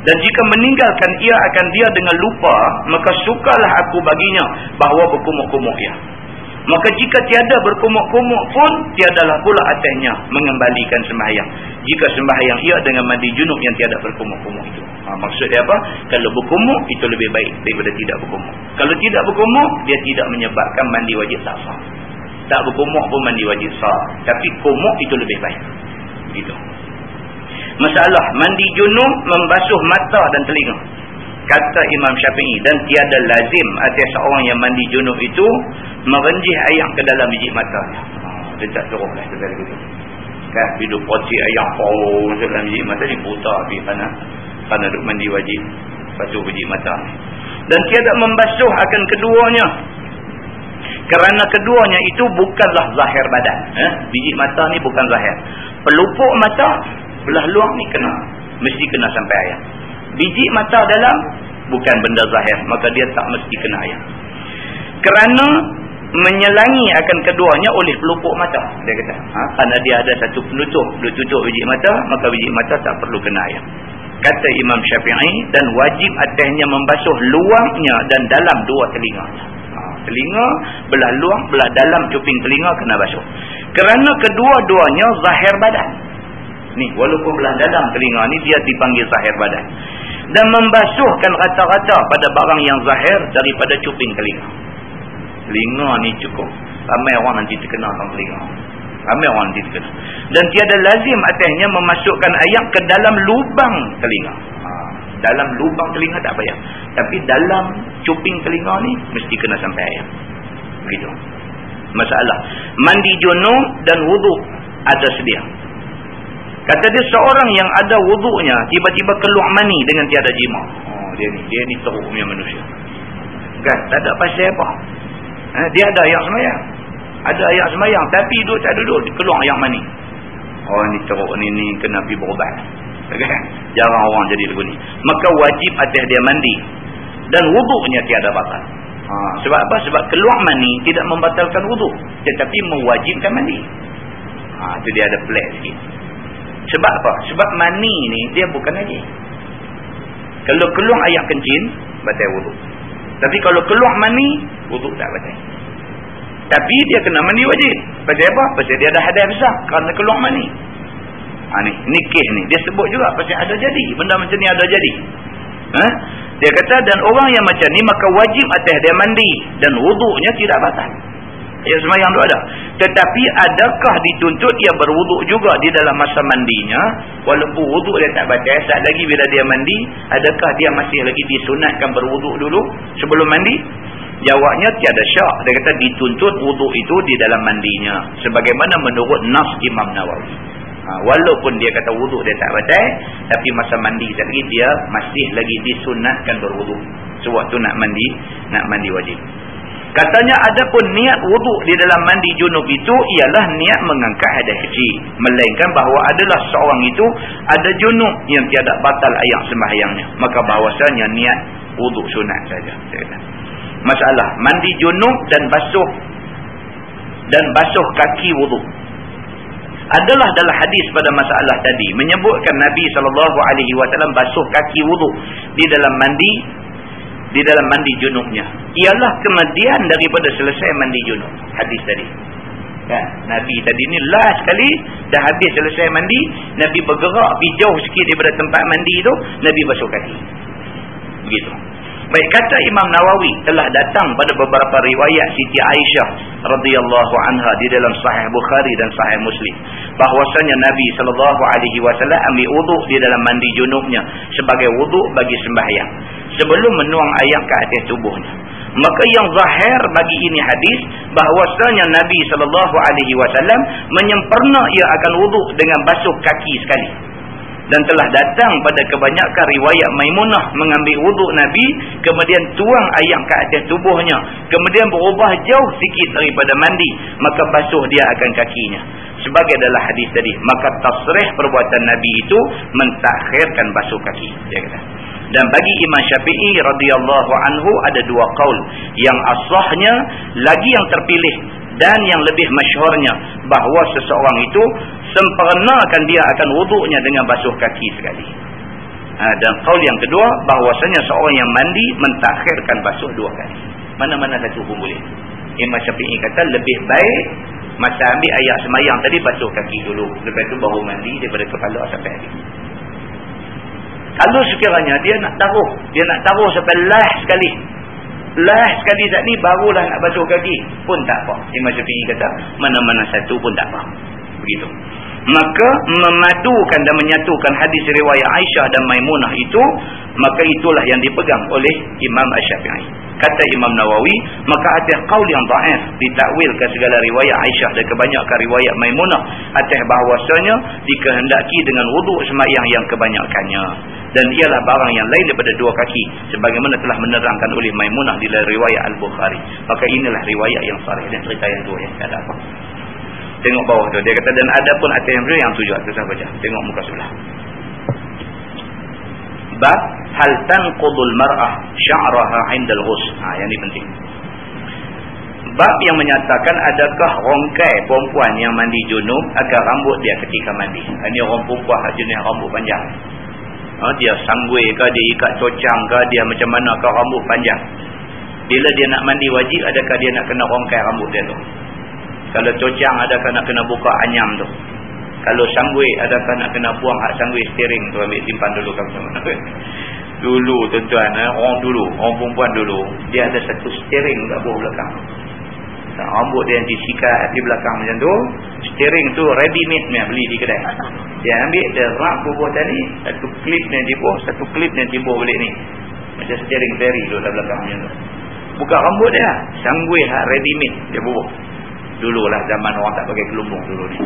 Dan jika meninggalkan ia akan dia dengan lupa, maka sukalah aku baginya bahawa berkumuk-kumuk ia. Maka jika tiada berkumuk-kumuk pun, tiadalah pula atasnya mengembalikan sembahyang. Jika sembahyang ia dengan mandi junub yang tiada berkumuk-kumuk itu. Ha, maksudnya apa? Kalau berkumuk, itu lebih baik daripada tidak berkumuk. Kalau tidak berkumuk, dia tidak menyebabkan mandi wajib tak sah. Tak berkumuk pun mandi wajib sah. Tapi kumuk itu lebih baik. Begitu. Masalah, mandi junub membasuh mata dan telinga. Kata Imam Syafi'i dan tiada lazim atas seorang yang mandi junub itu merenjih air ke dalam biji mata. Dia tak suruh lah sekali gitu kan? Hidup poti air oh, dalam biji mata ni buta tapi kerana kerana duduk mandi wajib. Basuh biji mata. Dan tiada membasuh akan keduanya. Kerana keduanya itu bukanlah zahir badan. Eh? biji mata ni bukan zahir. Pelupuk mata belah luar ni kena. Mesti kena sampai air biji mata dalam bukan benda zahir. Maka dia tak mesti kena air kerana menyelangi akan keduanya oleh pelupuk mata dia kata. Ha? kerana dia ada satu penutup. Dia tutup biji mata maka biji mata tak perlu kena air kata Imam Syafi'i dan wajib atasnya membasuh luarnya dan dalam dua telinga. Ha, telinga belah luar belah dalam cuping telinga kena basuh. Kerana kedua-duanya zahir badan ni walaupun belah dalam telinga ni dia dipanggil zahir badan dan membasuhkan rata-rata pada barang yang zahir daripada cuping telinga. Telinga ni cukup. Ramai orang nanti terkena dengan telinga. Ramai orang nanti terkena. Dan tiada lazim atasnya memasukkan ayam ke dalam lubang telinga. Ha, dalam lubang telinga tak payah. Tapi dalam cuping telinga ni mesti kena sampai ayam. Begitu. Masalah. Mandi junub dan wuduk ada sedia. Kata dia seorang yang ada wuduknya tiba-tiba keluar mani dengan tiada jima. Oh, dia ni, dia ni teruk punya manusia. Kan? Tak ada pasal apa. Eh, dia ada ayat semayang. Ada ayat semayang. Tapi duduk tak duduk, keluar ayat mani. Oh, ni teruk ni, ni kena pergi berubat. Kan? Jarang orang jadi lagu ni. Maka wajib atas dia mandi. Dan wuduknya tiada batal. Ha, sebab apa? Sebab keluar mani tidak membatalkan wuduk. Tetapi mewajibkan mandi. Ha, itu dia ada pelik sikit. Sebab apa? Sebab mani ni dia bukan lagi. Kalau keluar air kencing, batal wuduk. Tapi kalau keluar mani, wuduk tak batal. Tapi dia kena mandi wajib. Pasal apa? Pasal dia ada hadas besar. Kerana keluar mani. Ha, ni. Ni kes ni. Dia sebut juga pasal ada jadi. Benda macam ni ada jadi. Ha? Dia kata dan orang yang macam ni maka wajib atas dia mandi. Dan wuduknya tidak batal. Ya semayang tu ada. Tetapi adakah dituntut dia berwuduk juga di dalam masa mandinya. Walaupun wuduk dia tak baca. Saat lagi bila dia mandi. Adakah dia masih lagi disunatkan berwuduk dulu sebelum mandi? Jawabnya tiada syak. Dia kata dituntut wuduk itu di dalam mandinya. Sebagaimana menurut Nas Imam Nawawi. Ha, walaupun dia kata wuduk dia tak baca. Tapi masa mandi lagi dia masih lagi disunatkan berwuduk. Sewaktu nak mandi. Nak mandi wajib. Katanya ada pun niat wuduk di dalam mandi junub itu ialah niat mengangkat hadas kecil. Melainkan bahawa adalah seorang itu ada junub yang tiada batal ayat sembahyangnya. Maka bahawasanya niat wuduk sunat saja. Masalah mandi junub dan basuh dan basuh kaki wuduk. Adalah dalam hadis pada masalah tadi menyebutkan Nabi SAW basuh kaki wuduk di dalam mandi di dalam mandi junubnya. Ialah kemudian daripada selesai mandi junub. Hadis tadi. Kan nabi tadi ni last sekali dah habis selesai mandi nabi bergerak pergi jauh sikit daripada tempat mandi tu nabi basuh kaki. Begitu. Baik kata Imam Nawawi telah datang pada beberapa riwayat Siti Aisyah radhiyallahu anha di dalam Sahih Bukhari dan Sahih Muslim. Bahwasanya Nabi sallallahu alaihi wasallam ambil wuduk di dalam mandi junubnya sebagai wuduk bagi sembahyang. Sebelum menuang air ke atas tubuhnya. Maka yang zahir bagi ini hadis bahwasanya Nabi sallallahu alaihi wasallam menyempurna ia akan wuduk dengan basuh kaki sekali dan telah datang pada kebanyakan riwayat Maimunah mengambil wuduk Nabi kemudian tuang air ke atas tubuhnya. Kemudian berubah jauh sikit daripada mandi maka basuh dia akan kakinya. Sebagai dalam hadis tadi maka tasrih perbuatan Nabi itu mentakhirkan basuh kaki. Dia kata dan bagi Imam Syafi'i radhiyallahu anhu ada dua kaul yang asahnya lagi yang terpilih dan yang lebih masyhurnya bahawa seseorang itu sempurnakan dia akan wuduknya dengan basuh kaki sekali. Ha, dan kaul yang kedua bahawasanya seorang yang mandi mentakhirkan basuh dua kali. Mana-mana satu pun boleh. Imam Syafi'i kata lebih baik masa ambil ayat semayang tadi basuh kaki dulu. Lepas itu baru mandi daripada kepala sampai hati. Kalau sekiranya dia nak taruh, dia nak taruh sampai last sekali. Last sekali saat ni barulah nak basuh kaki. Pun tak apa. Imam Syafi'i kata, mana-mana satu pun tak apa. Begitu. Maka memadukan dan menyatukan hadis riwayat Aisyah dan Maimunah itu, maka itulah yang dipegang oleh Imam Ash-Syafi'i. Kata Imam Nawawi, maka atas qaul yang da'if ditakwilkan segala riwayat Aisyah dan kebanyakan riwayat Maimunah atas bahawasanya dikehendaki dengan wuduk semayang yang kebanyakannya. Dan ialah barang yang lain daripada dua kaki sebagaimana telah menerangkan oleh Maimunah di riwayat Al-Bukhari. Maka inilah riwayat yang sahih dan cerita yang dua yang ada apa tengok bawah tu. Dia kata dan ada pun atas yang yang tujuh. Atas baca. Tengok muka sebelah. Bab hal tanqudul mar'ah sya'raha 'inda al-ghus ha yang ni penting. Bab yang menyatakan adakah rongkai perempuan yang mandi junub agar rambut dia ketika mandi? Ini orang perempuan jenis rambut panjang. Ha, dia sanggui ke dia ikat cocang ke dia macam mana ke rambut panjang. Bila dia nak mandi wajib adakah dia nak kena rongkai rambut dia tu kalau cocang adakah nak kena buka anyam tu. Kalau sanggui adakah nak kena buang hak sanggui steering tu ambil simpan dulu macam mana? Dulu tuan-tuan eh, orang dulu orang perempuan dulu dia ada satu steering kat bawah belakang. Rambut dia yang disikat di belakang macam tu steering tu ready made ni beli di kedai. Dia ambil dia rak bubuh tadi satu klip ni tibuh satu klip ni tibuh balik ni. Macam steering ferry tu dalam belakang macam tu. Buka rambut dia sanggui hak ready made dia bubuh dululah zaman orang tak pakai kelumbung dulu ni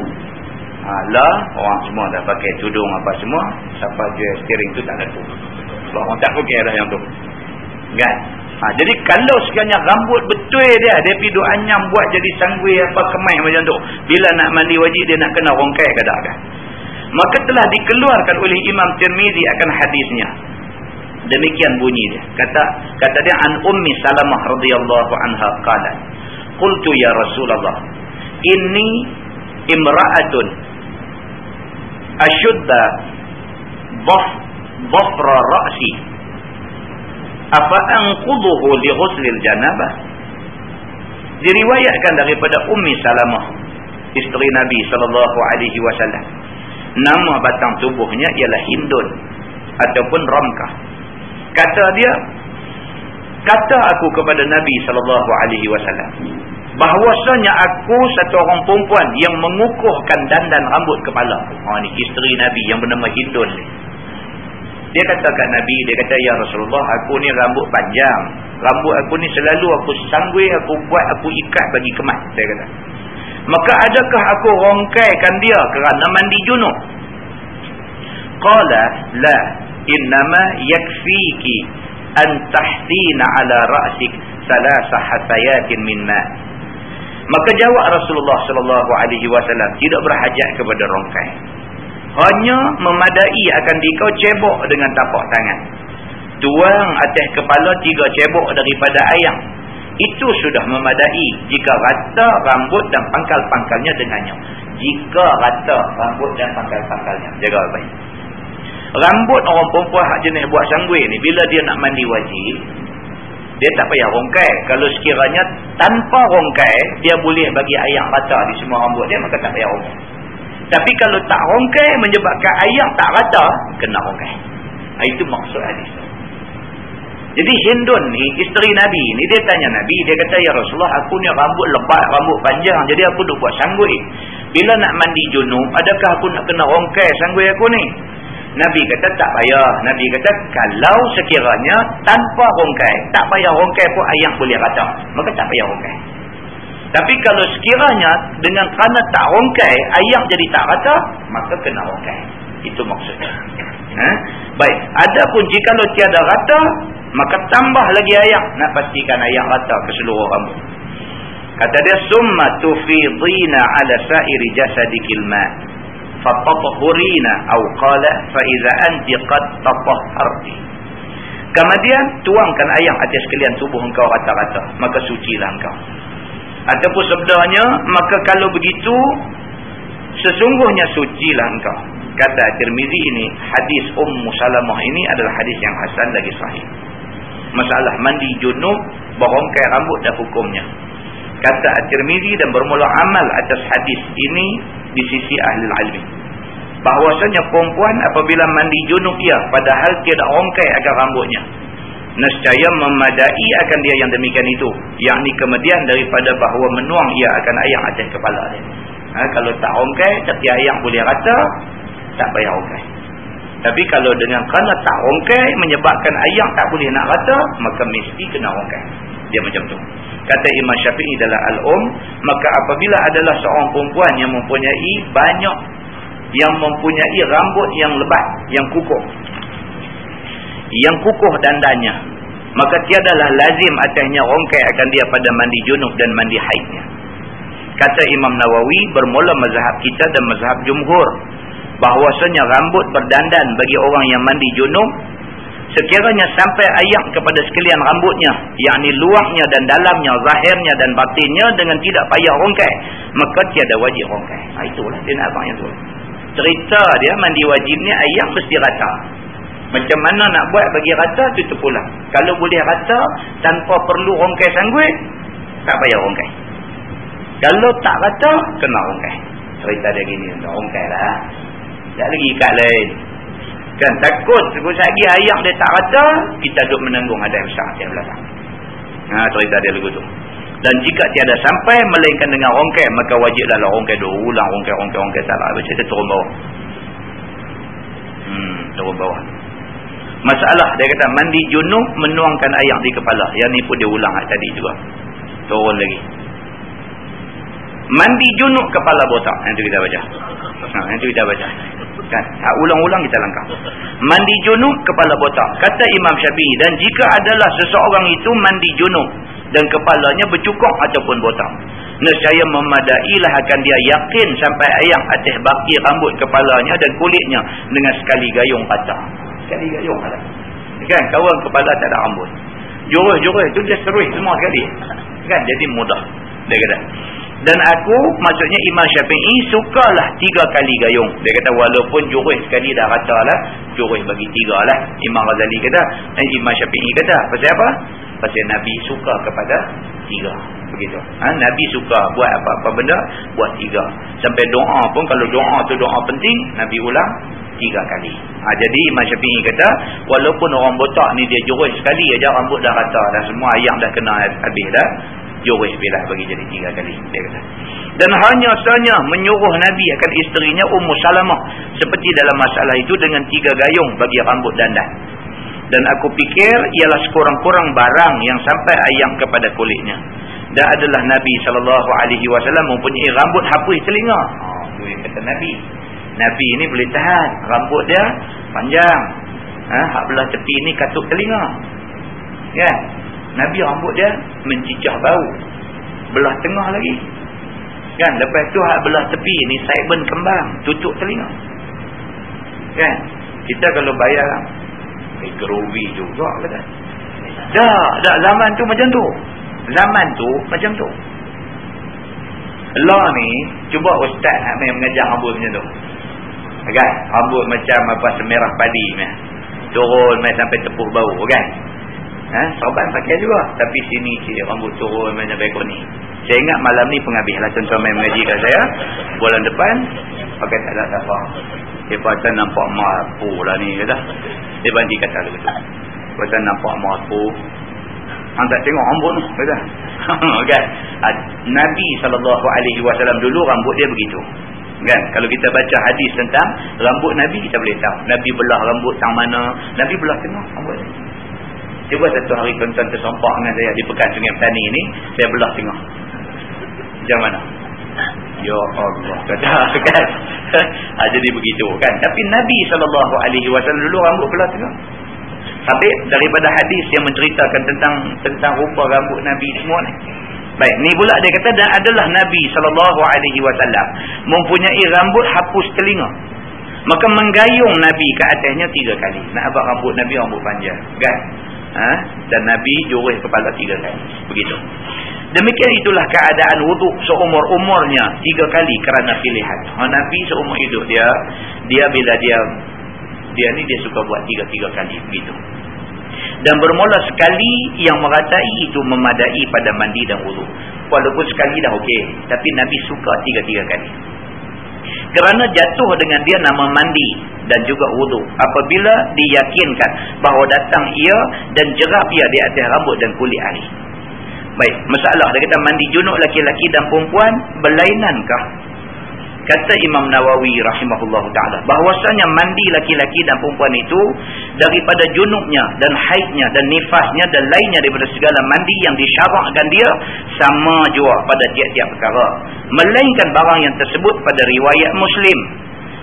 lah orang semua dah pakai tudung apa semua siapa jual steering tu tak ada tu orang tak pakai dah yang tu kan Ha, jadi kalau sekiranya rambut betul dia, dia pergi duk anyam buat jadi sanggui apa kemai macam tu. Bila nak mandi wajib dia nak kena rongkai kadang kan. Maka telah dikeluarkan oleh Imam Tirmizi akan hadisnya. Demikian bunyi dia. Kata kata dia an ummi Salamah radhiyallahu anha qalat. Qultu ya Rasulullah, inni imra'atun ashudda dhaf dhafra ra'si afa anquduhu li ghuslil janabah. Diriwayatkan daripada Ummi Salamah isteri Nabi wasallam. Nama batang tubuhnya ialah Hindun ataupun Ramkah. Kata dia kata aku kepada Nabi sallallahu alaihi wasallam bahwasanya aku satu orang perempuan yang mengukuhkan dandan rambut kepala. Ha ni isteri Nabi yang bernama Hindun ni dia kata kat Nabi dia kata ya Rasulullah aku ni rambut panjang. Rambut aku ni selalu aku sanggui aku buat aku ikat bagi kemas dia kata. Maka adakah aku rongkaikan dia kerana mandi junub? Qala la innama yakfiki an tahdina ala ra'sik salasa hasayatin min ma' maka jawab Rasulullah sallallahu alaihi wasallam tidak berhajat kepada rongkai. Hanya memadai akan dikau cebok dengan tapak tangan. Tuang atas kepala tiga cebok daripada ayam. Itu sudah memadai jika rata rambut dan pangkal-pangkalnya dengannya. Jika rata rambut dan pangkal-pangkalnya. Jaga baik. Rambut orang perempuan hak jenis buat sanggui ni bila dia nak mandi wajib dia tak payah rongkai. Kalau sekiranya tanpa rongkai dia boleh bagi ayak rata di semua rambut dia maka tak payah rongkai. Tapi kalau tak rongkai menyebabkan ayak tak rata kena rongkai. Itu maksud hadis jadi Hindun ni isteri Nabi ni dia tanya Nabi dia kata ya Rasulullah aku ni rambut lebat rambut panjang jadi aku duk buat sanggui bila nak mandi junub adakah aku nak kena rongkai sanggui aku ni Nabi kata tak payah. Nabi kata kalau sekiranya tanpa rongkai, tak payah rongkai pun ayam boleh rata. Maka tak payah rongkai. Tapi kalau sekiranya dengan kerana tak rongkai, ayam jadi tak rata, maka kena rongkai. Itu maksudnya. Ha? Baik. Adapun jika lo tiada rata, maka tambah lagi ayam. Nak pastikan ayam rata ke seluruh rambut. Kata dia, Summa tufidina ala sa'iri jasadikil ma' fatatahurina au qala fa idza anti qad tatahharti kemudian tuangkan air atas sekalian tubuh engkau rata-rata maka sucilah engkau. Ataupun sabdanya maka kalau begitu sesungguhnya sucilah engkau. Kata Tirmizi ini hadis Ummu Salamah ini adalah hadis yang hasan lagi sahih. Masalah mandi junub berongkai rambut dan hukumnya. Kata At-Tirmizi dan bermula amal atas hadis ini di sisi ahli ilmi. Bahwasanya perempuan apabila mandi junub ia padahal tiada rongkai agar rambutnya nescaya memadai akan dia yang demikian itu yakni kemudian daripada bahawa menuang ia akan ayam atas kepala dia. Ha, kalau tak rongkai tapi ayam boleh rata tak payah rongkai. Tapi kalau dengan kerana tak rongkai menyebabkan ayam tak boleh nak rata maka mesti kena rongkai dia macam tu. Kata Imam Syafi'i dalam Al-Um maka apabila adalah seorang perempuan yang mempunyai banyak yang mempunyai rambut yang lebat yang kukuh yang kukuh dandanya maka tiadalah lazim atasnya rongkai akan dia pada mandi junub dan mandi haidnya. Kata Imam Nawawi bermula mazhab kita dan mazhab jumhur bahwasanya rambut berdandan bagi orang yang mandi junub sekiranya sampai ayak kepada sekalian rambutnya yakni luarnya dan dalamnya zahirnya dan batinnya dengan tidak payah rongkai maka tiada wajib rongkai. Ha, itulah dia nak abang yang tu. Cerita dia mandi wajib ni ayak mesti rata. Macam mana nak buat bagi rata tutup pulang kalau boleh rata tanpa perlu rongkai sanggui tak payah rongkai. Kalau tak rata kena rongkai. Cerita dia gini rongkai lah tak lagi ikat lain kan? Takut sebut lagi ayak dia tak rata kita duduk menanggung ada yang besar di belakang ha, cerita dia lagu tu. Dan jika tiada sampai melainkan dengan rongkai maka wajiblah lah rongkai dua ulang rongkai rongkai rongkai tak lah. Macam dia turun bawah. Hmm turun bawah. Masalah dia kata mandi junub menuangkan air di kepala. Yang ni pun dia ulang tadi juga. Turun lagi. Mandi junub kepala botak. Nanti kita baca. Ha, nanti kita baca kan ulang-ulang kita langkah mandi junub kepala botak kata Imam Syafi'i dan jika adalah seseorang itu mandi junub dan kepalanya bercukup ataupun botak. Nescaya memadailah akan dia yakin sampai ayam atas baki rambut kepalanya dan kulitnya dengan sekali gayung patah. Sekali gayung ada. Kan kawan kepala tak ada rambut. Jurus-jurus tu dia seruih semua sekali. Kan jadi mudah. Dia kata. Dan aku, maksudnya Imam Syafi'i, sukalah tiga kali gayung. Dia kata, walaupun jurus sekali dah rata lah, jurus bagi tiga lah. Imam Ghazali kata, dan Imam Syafi'i kata, pasal apa? Pasal Nabi suka kepada tiga. Begitu. Ha? Nabi suka buat apa-apa benda, buat tiga. Sampai doa pun, kalau doa tu doa penting, Nabi ulang tiga kali. Ha, jadi Imam Syafi'i kata, walaupun orang botak ni dia jurus sekali aja rambut dah rata dah semua ayam dah kena habis dah jurus bila bagi jadi tiga kali. Dia kata. Dan hanya sahaja menyuruh Nabi akan isterinya Ummu Salamah seperti dalam masalah itu dengan tiga gayung bagi rambut dandan dan aku fikir ialah sekurang-kurang barang yang sampai ayam kepada kulitnya. Dan adalah Nabi SAW mempunyai rambut hapus telinga. Itu yang kata Nabi. Nabi ini boleh tahan. Rambut dia panjang. Ha, hak belah tepi ni katuk telinga. Kan Nabi rambut dia mencicah bau. Belah tengah lagi. Kan? Lepas tu hak belah tepi ni saiben kembang. Tutup telinga. Kan? Kita kalau bayar eh, geruvi juga kata. Dah, dah zaman tu macam tu. Zaman tu macam tu. Law ni, cuba ustaz nak main mengajar rambut macam tu. Kan? Rambut macam apa semerah padi. Main. Turun main sampai tepuh bau. Kan? Ha? Sobat pakai juga. Tapi sini cik rambut turun macam ni. Saya ingat malam ni penghabis lah tuan-tuan main mengaji kat saya. Bulan depan, pakai tak ada siapa. Dia kata nampak mampu lah ni. Kata. Dia banti kata tu. Kata nampak mampu. Hang tak tengok rambut ni. Kata. kan? Nabi SAW dulu rambut dia begitu. Kan? Kalau kita baca hadis tentang rambut Nabi, kita boleh tahu. Nabi belah rambut tang mana. Nabi belah tengah rambut dia. Cuba satu hari tuan-tuan tersompak dengan saya di pekan sungai petani ni, saya belah tengah. Macam mana? Ya Allah. Kata kan? ha, jadi begitu kan. Tapi Nabi SAW dulu rambut belah tengah. Habis daripada hadis yang menceritakan tentang tentang rupa rambut Nabi semua ni. Baik, ni pula dia kata dan adalah Nabi SAW mempunyai rambut hapus telinga. Maka menggayung Nabi ke atasnya tiga kali. Nak abang rambut Nabi rambut panjang. Kan? Ha? dan Nabi jurus kepala tiga kali. Begitu. Demikian itulah keadaan wuduk seumur-umurnya. Tiga kali kerana pilihan. Ha, Nabi seumur hidup dia dia bila dia dia ni dia suka buat tiga-tiga kali. Begitu. Dan bermula sekali yang meratai itu memadai pada mandi dan wuduk. Walaupun sekali dah okey tapi Nabi suka tiga-tiga kali kerana jatuh dengan dia nama mandi dan juga wudhu apabila diyakinkan bahawa datang ia dan jerap ia di atas rambut dan kulit ahli baik masalah dia kata mandi junuk laki-laki dan perempuan berlainankah Kata Imam Nawawi rahimahullah ta'ala. Bahawasanya mandi laki-laki dan perempuan itu. Daripada junubnya dan haidnya dan nifasnya dan lainnya daripada segala mandi yang disyarakkan dia. Sama juga pada tiap-tiap perkara. Melainkan barang yang tersebut pada riwayat muslim.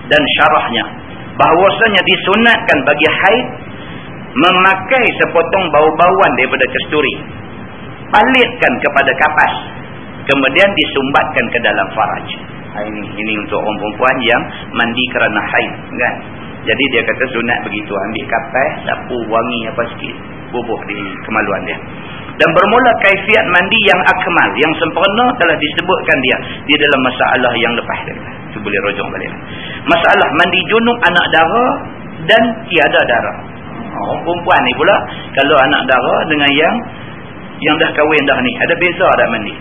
Dan syarahnya. Bahawasanya disunatkan bagi haid. Memakai sepotong bau-bauan daripada kesturi. Palitkan kepada kapas. Kemudian disumbatkan ke dalam faraj ini ini untuk orang perempuan yang mandi kerana haid kan? Jadi dia kata sunat begitu ambil kapas sapu wangi apa sikit bubuh di kemaluan dia. Dan bermula kaifiat mandi yang akmal yang sempurna telah disebutkan dia di dalam masalah yang lepas itu boleh rujuk balik masalah mandi junub anak darah dan tiada darah. Orang perempuan ni pula kalau anak darah dengan yang yang dah kahwin dah ni ada beza tak mandi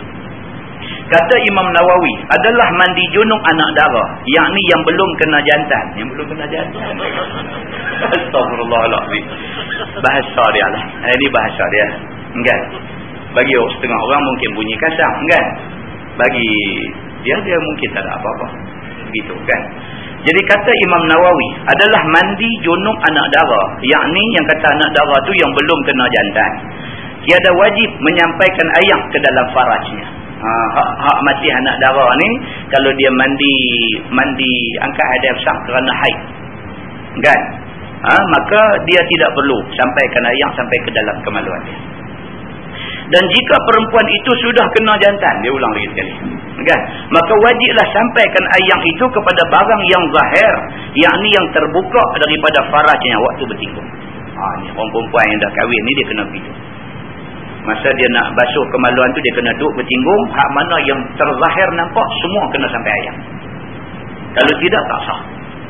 Kata Imam Nawawi adalah mandi junub anak darah. Yang ni yang belum kena jantan. Yang belum kena jantan. Astagfirullahaladzim. Bahasa dia lah. Eh, ini bahasa dia. Enggak. Bagi setengah orang mungkin bunyi kasar. Enggak. Bagi dia, dia mungkin tak ada apa-apa. Begitu kan. Jadi kata Imam Nawawi adalah mandi junub anak darah. Yang ni yang kata anak darah tu yang belum kena jantan. Tiada wajib menyampaikan ayam ke dalam farajnya ha, hak, hak mati anak darah ni kalau dia mandi mandi angkat hadap sah kerana haid. Kan? Ha, maka dia tidak perlu sampaikan ayam sampai ke dalam kemaluan dia. Dan jika perempuan itu sudah kena jantan dia ulang lagi sekali. Kan? Maka wajiblah sampaikan ayam itu kepada barang yang zahir yakni yang terbuka daripada farajnya waktu bertinggung ha, orang perempuan yang dah kahwin ni dia kena begitu Masa dia nak basuh kemaluan tu dia kena duduk bertinggung. Hak mana yang terzahir nampak semua kena sampai ayam. Kalau tidak tak sah.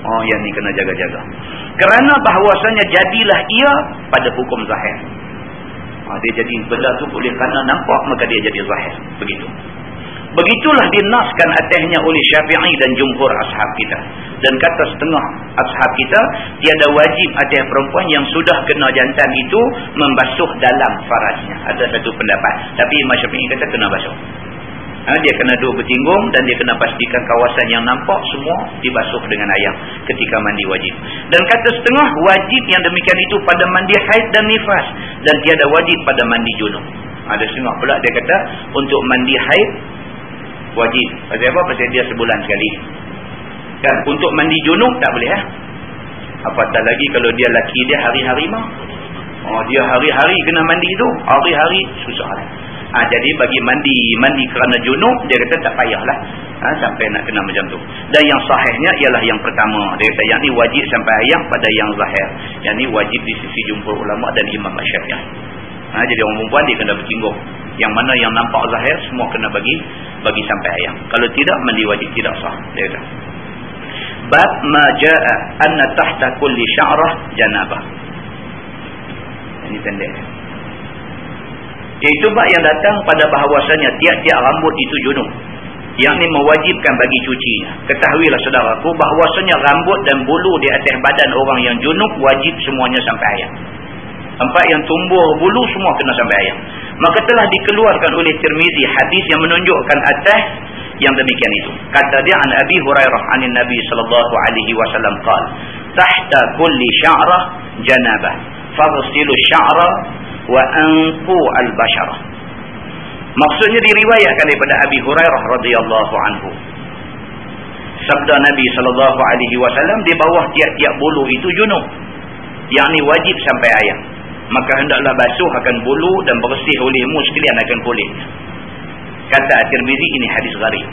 Oh yang ni kena jaga-jaga. Kerana bahawasanya jadilah ia pada hukum zahir. Ha, dia jadi benda tu boleh kerana nampak maka dia jadi zahir. Begitu. Begitulah dinaskan atasnya oleh syafi'i dan jumhur ashab kita. Dan kata setengah ashab kita, tiada wajib atas perempuan yang sudah kena jantan itu membasuh dalam farasnya. Ada satu pendapat. Tapi Imam Syafi'i kata kena basuh. Ha, dia kena duduk bertinggung dan dia kena pastikan kawasan yang nampak semua dibasuh dengan ayam ketika mandi wajib. Dan kata setengah wajib yang demikian itu pada mandi haid dan nifas. Dan tiada wajib pada mandi junub. Ada setengah pula dia kata untuk mandi haid wajib. Pasal apa? Pasal dia sebulan sekali. Kan? Untuk mandi junub tak boleh. Eh? Apatah lagi kalau dia laki dia hari-hari mah. Oh, dia hari-hari kena mandi tu. Hari-hari susah. Ha, jadi bagi mandi mandi kerana junub, dia kata tak payahlah. Ha, sampai nak kena macam tu. Dan yang sahihnya ialah yang pertama. Dia kata yang ni wajib sampai ayam pada yang zahir. Yang ni wajib di sisi jumhur ulama dan imam syafi'ah. Ha, jadi orang perempuan dia kena bertinggung. Yang mana yang nampak zahir semua kena bagi bagi sampai ayam. Kalau tidak mandi wajib tidak sah. Dia kata. Bab ma jaa anna tahta kulli sya'rah janabah. Ini pendek. Iaitu bab yang datang pada bahawasanya tiap-tiap rambut itu junub. Yang ini mewajibkan bagi cucinya. Ketahuilah saudaraku bahawasanya rambut dan bulu di atas badan orang yang junub wajib semuanya sampai ayam. Empat yang tumbuh bulu semua kena sampai ayam. Maka telah dikeluarkan oleh Tirmizi hadis yang menunjukkan atas yang demikian itu. Kata dia an Abi Hurairah anin Nabi sallallahu alaihi wasallam qala tahta kulli sya'rah janabah faghsilu sya'ra wa anqu al-basharah. Maksudnya diriwayatkan daripada Abi Hurairah radhiyallahu anhu. Sabda Nabi sallallahu alaihi wasallam di bawah tiap-tiap bulu itu junub. Yang ni wajib sampai ayam maka hendaklah basuh akan bulu dan bersih olehmu sekalian akan kulitnya. Kata At-Tirmizi ini hadis gharib.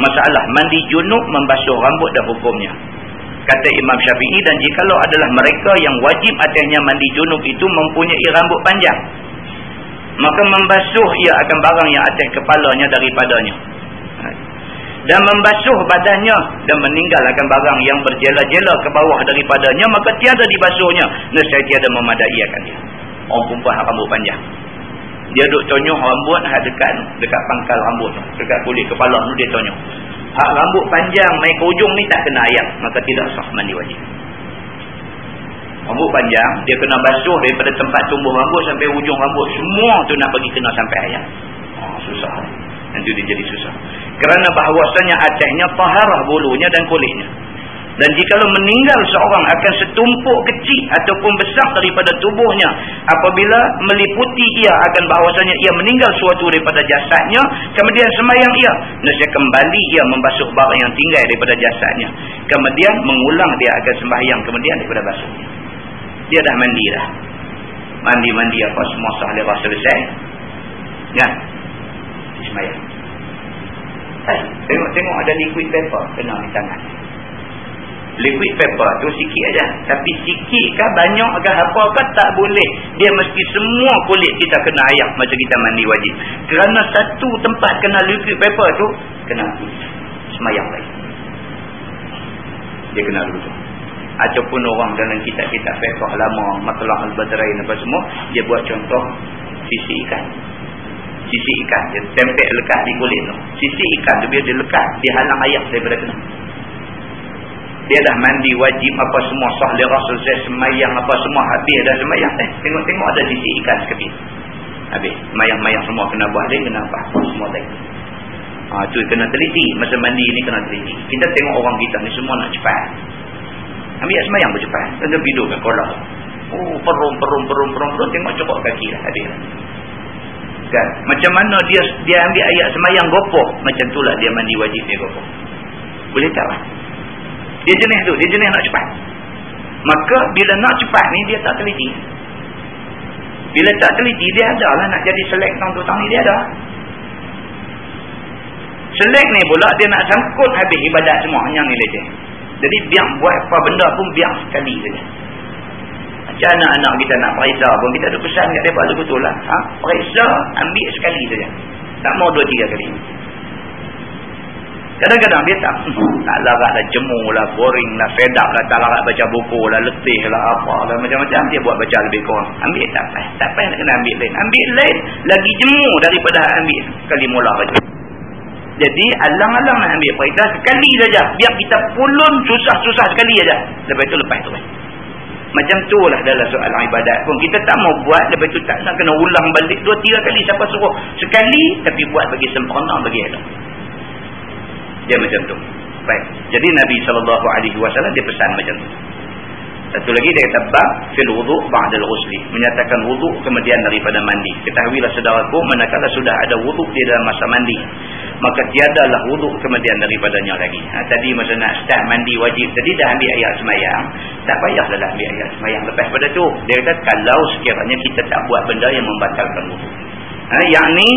Masalah mandi junub membasuh rambut dan hukumnya. Kata Imam Syafi'i dan jikalau adalah mereka yang wajib atasnya mandi junub itu mempunyai rambut panjang. Maka membasuh ia akan barang yang atas kepalanya daripadanya dan membasuh badannya. Dan meninggalkan barang yang berjela-jela ke bawah daripadanya maka tiada dibasuhnya. Nescaya tiada memadai akan dia. Orang perempuan rambut panjang. Dia duduk tonyok rambut dekat dekat pangkal rambut dekat kulit kepala dia tonyok hak rambut panjang main ke ujung ni tak kena ayam maka tidak sah mandi wajib. Rambut panjang dia kena basuh daripada tempat tumbuh rambut sampai ujung rambut. Semua tu nak bagi kena sampai ayam oh, susah nanti dia jadi susah. Kerana bahawasanya atasnya taharah bulunya dan kulitnya dan jikalau meninggal seorang akan setumpuk kecil ataupun besar daripada tubuhnya. Apabila meliputi ia akan bahawasanya ia meninggal suatu daripada jasadnya kemudian semayang ia. Nescaya kembali ia membasuh barang yang tinggal daripada jasadnya. Kemudian mengulang dia akan sembahyang kemudian daripada basuhnya. Dia dah mandi dah. Mandi-mandi apa semua sah lepas selesai. Kan semayang Tengok-tengok ada liquid paper kena di tangan. Liquid paper tu sikit aja. Tapi sikit kah banyak kah apa kah tak boleh. Dia mesti semua kulit kita kena ayak macam kita mandi wajib. Kerana satu tempat kena liquid paper tu kena semayang lagi. Dia kena dulu tu. Ataupun orang dalam kitab-kitab paper lama, Matlah Al-Badrain apa semua, dia buat contoh sisi ikan sisi ikan dia tempel lekat di kulit tu. Sisi ikan tu biar dia lekat dia halang ayak daripada kena. Dia dah mandi wajib apa semua sah li rasul saya semayang apa semua habis dah semayang. Eh tengok-tengok ada sisi ikan sekepit habis mayang-mayang semua kena buat dia kena apa semua tengok ha, tu kena teliti masa mandi ni kena teliti. Kita tengok orang kita ni semua nak cepat. Ambil semayang pun cepat. Kena bidur ke kolam oh perum perum perum perum perum tengok cokok kaki dah habis lah kan? Macam mana dia dia ambil ayat semayang gopoh? Macam itulah dia mandi wajib dia gopoh. Boleh tak lah dia jenis tu dia jenis nak cepat. Maka bila nak cepat ni dia tak teliti. Bila tak teliti dia ada lah nak jadi selek tang tu tang ni dia ada. Selek ni pula dia nak sangkut habis ibadat semua yang ni leceh. Jadi biar buat apa benda pun biar sekali saja Macam anak-anak kita nak periksa pun kita ada pesan kat mereka betul lah. Ha? Periksa, ambil sekali saja. Tak mau dua tiga kali. Kadang-kadang dia tak tak larat lah jemur lah, boring lah, fed up lah, tak larat baca buku lah, letih lah, apa lah, macam-macam. Dia buat baca lebih kurang. Ambil tak payah. Tak payah nak kena ambil lain. Ambil lain, lagi jemur daripada ambil kali mula baca. Jadi, alang-alang nak ambil perintah sekali saja. Biar kita pulun susah-susah sekali saja. Lepas itu, lepas itu. Macam tu lah dalam soal ibadat pun. Kita tak mau buat, lepas itu tak nak kena ulang balik dua, tiga kali. Siapa suruh? Sekali, tapi buat bagi sempurna bagi Allah. Dia macam tu. Baik. Jadi Nabi SAW dia pesan macam tu. Satu lagi dia kata bab fil wuduk ba'dal ghusli. Menyatakan wuduk kemudian daripada mandi. Ketahuilah saudaraku manakala sudah ada wuduk di dalam masa mandi. Maka tiadalah wuduk kemudian daripadanya lagi. Ha, tadi masa nak start mandi wajib. Tadi dah ambil ayat semayang. Tak payahlah dah ambil ayat semayang. Lepas pada tu dia kata kalau sekiranya kita tak buat benda yang membatalkan wuduk ha, yakni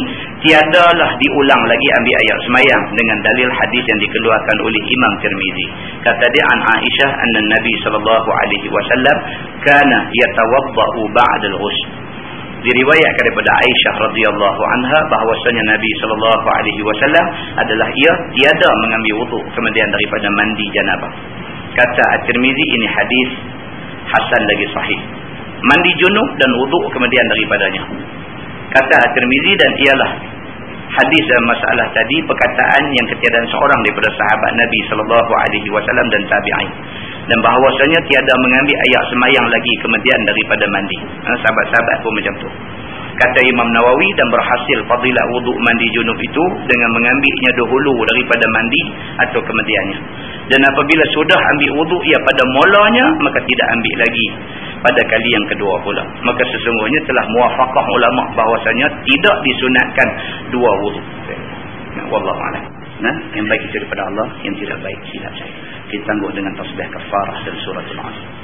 tiadalah diulang lagi ambil ayat semayang dengan dalil hadis yang dikeluarkan oleh Imam Tirmizi. Kata dia an Aisyah anna Nabi sallallahu alaihi wasallam kana yatawaddau ba'da al-ghusl diriwayatkan daripada Aisyah radhiyallahu anha bahwasanya Nabi sallallahu alaihi wasallam adalah ia tiada mengambil wuduk kemudian daripada mandi janabah. Kata At-Tirmizi ini hadis hasan lagi sahih. Mandi junub dan wuduk kemudian daripadanya kata At-Tirmizi dan ialah hadis dan masalah tadi perkataan yang ketiadaan seorang daripada sahabat Nabi sallallahu alaihi wasallam dan tabi'in. Dan bahawasanya tiada mengambil ayat semayang lagi kemudian daripada mandi. Ha, sahabat-sahabat pun macam tu kata Imam Nawawi dan berhasil fadilah wuduk mandi junub itu dengan mengambilnya dahulu daripada mandi atau kemudiannya dan apabila sudah ambil wuduk ia pada mulanya maka tidak ambil lagi. Pada kali yang kedua pula. Maka sesungguhnya telah muafakah ulama bahwasanya tidak disunatkan dua wuduk. Wallahualam nah yang baik itu daripada Allah yang tidak baik silap saya. Kita tangguh dengan tasbih kafarah dan surah al-asr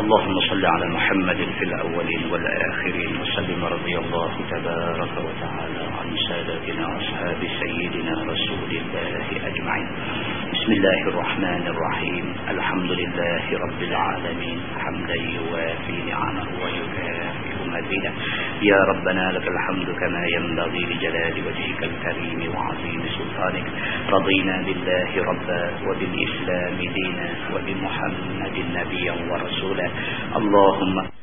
اللهم صل على محمد في الأولين والآخرين وسلم رضي الله تبارك وتعالى عن سادتنا وأصحاب سيدنا رسول الله أجمعين. بسم الله الرحمن الرحيم. الحمد لله رب العالمين. حمدا يوافي نعمه ويكافئ مزيدا يا ربنا لك الحمد كما ينبغي لجلال وجهك الكريم وعظيم سلطانك. رضينا بالله ربا وبالإسلام دينا وبمحمد نبيا ورسولا. اللهم